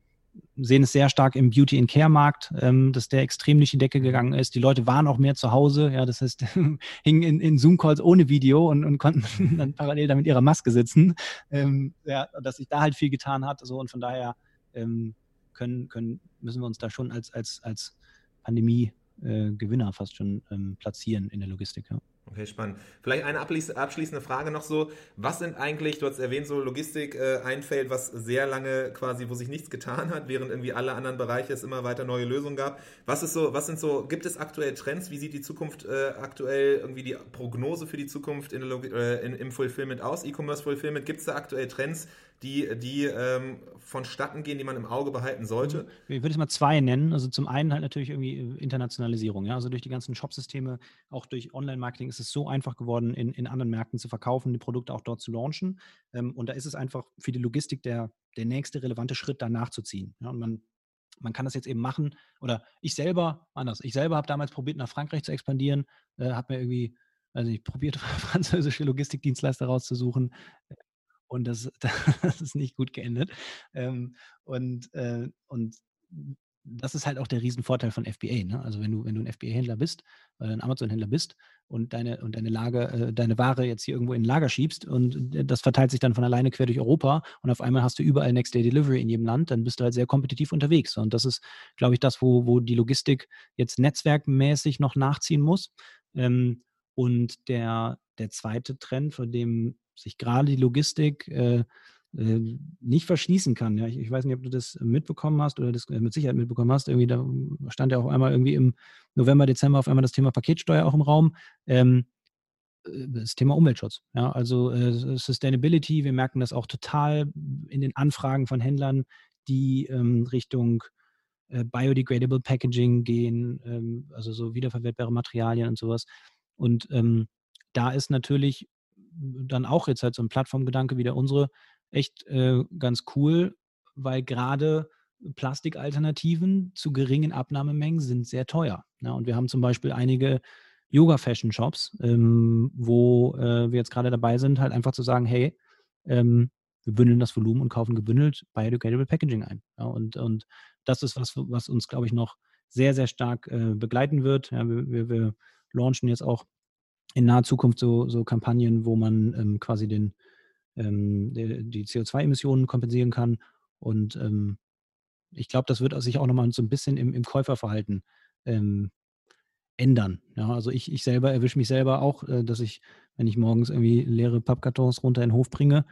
sehen es sehr stark im Beauty and Care Markt, ähm, dass der extrem durch die Decke gegangen ist. Die Leute waren auch mehr zu Hause, ja, das heißt, *laughs* hingen in, in Zoom-Calls ohne Video und, und konnten *laughs* dann parallel da mit ihrer Maske sitzen. Ähm, ja, dass sich da halt viel getan hat. So und von daher ähm, können, können, müssen wir uns da schon als, als, als Pandemie-Gewinner äh, fast schon ähm, platzieren in der Logistik. Ja. Okay, spannend. Vielleicht eine abschließende Frage noch so. Was sind eigentlich, du hast erwähnt, so Logistik, äh, ein was sehr lange quasi, wo sich nichts getan hat, während irgendwie alle anderen Bereiche es immer weiter neue Lösungen gab. Was ist so, was sind so, gibt es aktuell Trends? Wie sieht die Zukunft äh, aktuell, irgendwie die Prognose für die Zukunft in äh, in, im Fulfillment aus? E-Commerce Fulfillment, gibt es da aktuell Trends, die, die ähm, vonstatten gehen, die man im Auge behalten sollte? Ich würde es mal zwei nennen. Also zum einen halt natürlich irgendwie äh, Internationalisierung. Ja? Also durch die ganzen Shopsysteme, auch durch Online-Marketing ist es so einfach geworden, in, in anderen Märkten zu verkaufen, die Produkte auch dort zu launchen. Ähm, und da ist es einfach für die Logistik der, der nächste relevante Schritt, da nachzuziehen. Ja? Und man man kann das jetzt eben machen. Oder ich selber, anders, ich selber habe damals probiert, nach Frankreich zu expandieren, äh, habe mir irgendwie, also ich probiert, *laughs* französische Logistikdienstleister rauszusuchen, und das, *laughs* das ist nicht gut geendet. Ähm, und, äh, und das ist halt auch der Riesenvorteil von FBA. Ne? Also wenn du, wenn du ein FBA-Händler bist, äh, ein Amazon-Händler bist und deine, und deine Lager, äh, deine Ware jetzt hier irgendwo in ein Lager schiebst und das verteilt sich dann von alleine quer durch Europa und auf einmal hast du überall Next Day Delivery in jedem Land, dann bist du halt sehr kompetitiv unterwegs. Und das ist, glaube ich, das, wo, wo die Logistik jetzt netzwerkmäßig noch nachziehen muss. Ähm, und der, der zweite Trend, von dem sich gerade die Logistik äh, äh, nicht verschließen kann. Ja, ich, ich, weiß nicht, ob du das mitbekommen hast oder das äh, mit Sicherheit mitbekommen hast. Irgendwie da stand ja auch einmal irgendwie im November, Dezember auf einmal das Thema Paketsteuer auch im Raum. Ähm, äh, das Thema Umweltschutz. Ja, also äh, Sustainability, wir merken das auch total in den Anfragen von Händlern, die ähm, Richtung äh, biodegradable Packaging gehen, ähm, also so wiederverwertbare Materialien und sowas. Und ähm, da ist natürlich dann auch jetzt halt so ein Plattformgedanke wie der unsere echt äh, ganz cool, weil gerade Plastikalternativen zu geringen Abnahmemengen sind sehr teuer. Ja, ne? und wir haben zum Beispiel einige Yoga-Fashion-Shops, ähm, wo äh, wir jetzt gerade dabei sind, halt einfach zu sagen, hey, ähm, wir bündeln das Volumen und kaufen gebündelt Biodegradable Packaging ein. Ja, und, und das ist was, was uns, glaube ich, noch sehr, sehr stark äh, begleiten wird. Ja, wir, wir, wir launchen jetzt auch in naher Zukunft so, so Kampagnen, wo man ähm, quasi den, ähm, die, die CO2-Emissionen kompensieren kann. Und ähm, ich glaube, das wird sich auch nochmal so ein bisschen im, im Käuferverhalten ähm, ändern. Ja, also ich, ich selber erwische mich selber auch, äh, dass ich, wenn ich morgens irgendwie leere Pappkartons runter in den Hof bringe,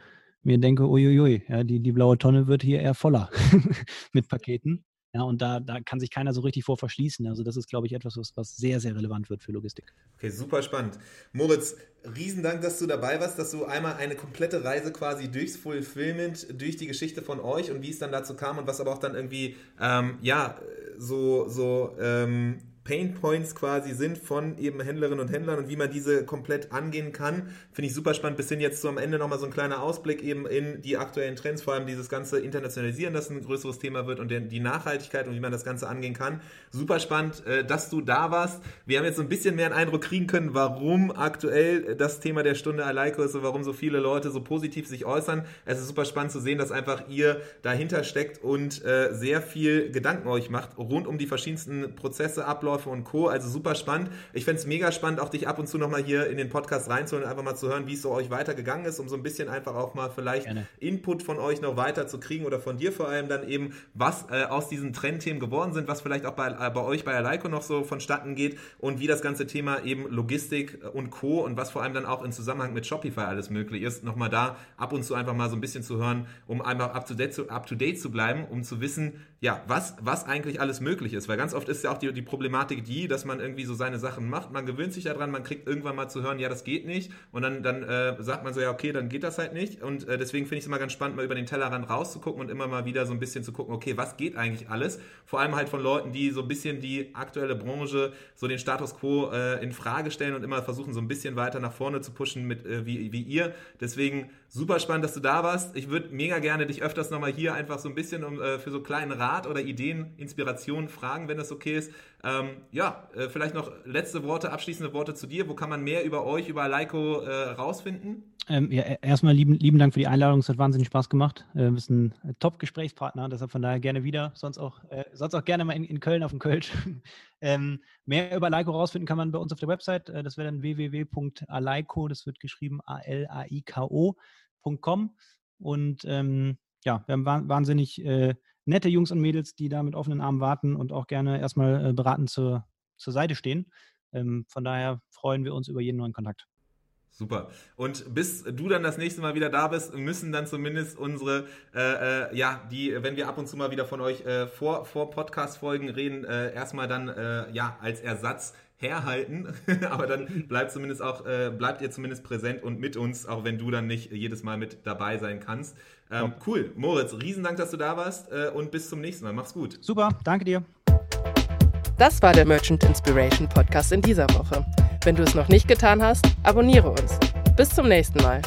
mir denke, uiuiui, ja, die, die blaue Tonne wird hier eher voller *laughs* mit Paketen. Ja, und da, da kann sich keiner so richtig vor verschließen. Also das ist, glaube ich, etwas, was, was sehr, sehr relevant wird für Logistik. Okay, super spannend. Moritz, riesen Dank, dass du dabei warst, dass du einmal eine komplette Reise quasi durchs Fulfillment, durch die Geschichte von euch und wie es dann dazu kam und was aber auch dann irgendwie, ähm, ja, so, so ähm, Pain Points quasi sind von eben Händlerinnen und Händlern und wie man diese komplett angehen kann. Finde ich super spannend. Bis hin jetzt so am Ende nochmal so ein kleiner Ausblick eben in die aktuellen Trends, vor allem dieses ganze Internationalisieren, das ein größeres Thema wird und die Nachhaltigkeit und wie man das Ganze angehen kann. Super spannend, äh, dass du da warst. Wir haben jetzt so ein bisschen mehr einen Eindruck kriegen können, warum aktuell das Thema der Stunde Aleiko ist und warum so viele Leute so positiv sich äußern. Es ist super spannend zu sehen, dass einfach ihr dahinter steckt und äh, sehr viel Gedanken euch macht rund um die verschiedensten Prozesse, Abläufe Abläufe und Co. Also super spannend. Ich fände es mega spannend, auch dich ab und zu nochmal hier in den Podcast reinzuholen und einfach mal zu hören, wie es so euch weitergegangen ist, um so ein bisschen einfach auch mal vielleicht Gerne. Input von euch noch weiter zu kriegen oder von dir vor allem dann eben, was äh, aus diesen Trendthemen geworden sind, was vielleicht auch bei, äh, bei euch bei Aleiko noch so vonstatten geht und wie das ganze Thema eben Logistik und Co. und was vor allem dann auch im Zusammenhang mit Shopify alles möglich ist, nochmal da ab und zu einfach mal so ein bisschen zu hören, um einfach up to date zu, up to date zu bleiben, um zu wissen, ja, was, was eigentlich alles möglich ist. Weil ganz oft ist ja auch die, die Problematik die, dass man irgendwie so seine Sachen macht, man gewöhnt sich daran, man kriegt irgendwann mal zu hören, ja, das geht nicht. Und dann, dann äh, sagt man so, ja, okay, dann geht das halt nicht. Und äh, deswegen finde ich es immer ganz spannend, mal über den Tellerrand rauszugucken und immer mal wieder so ein bisschen zu gucken, okay, was geht eigentlich alles? Vor allem halt von Leuten, die so ein bisschen die aktuelle Branche, so den Status quo äh, in Frage stellen und immer versuchen, so ein bisschen weiter nach vorne zu pushen mit äh, wie, wie ihr. Deswegen super spannend, dass du da warst. Ich würde mega gerne dich öfters nochmal hier einfach so ein bisschen um, äh, für so kleinen Rat oder Ideen, Inspirationen fragen, wenn das okay ist. Ähm, ja, äh, vielleicht noch letzte Worte, abschließende Worte zu dir. Wo kann man mehr über euch, über Leiko äh, rausfinden? Ähm, ja, e-, erstmal lieben, lieben Dank für die Einladung. Es hat wahnsinnig Spaß gemacht. Äh, du bist ein Top-Gesprächspartner, deshalb von daher gerne wieder. Sonst auch, äh, sonst auch gerne mal in, in Köln auf dem Kölsch. *laughs* ähm, mehr über Leiko rausfinden kann man bei uns auf der Website. Äh, das wäre dann www.aleiko, das wird geschrieben A-L-A-I-K-O.com. Und ähm, ja, wir haben wahnsinnig äh, nette Jungs und Mädels, die da mit offenen Armen warten und auch gerne erstmal äh, beratend zur, zur Seite stehen. Ähm, von daher freuen wir uns über jeden neuen Kontakt. Super. Und bis du dann das nächste Mal wieder da bist, müssen dann zumindest unsere, äh, äh, ja, die, wenn wir ab und zu mal wieder von euch äh, vor, vor Podcast-Folgen reden, äh, erstmal dann, äh, ja, als Ersatz herhalten. *laughs* Aber dann bleibt zumindest auch, äh, bleibt ihr zumindest präsent und mit uns, auch wenn du dann nicht jedes Mal mit dabei sein kannst. Ähm, cool. Moritz, riesen Dank, dass du da warst und bis zum nächsten Mal. Mach's gut. Super, danke dir. Das war der Merchant Inspiration Podcast in dieser Woche. Wenn du es noch nicht getan hast, abonniere uns. Bis zum nächsten Mal.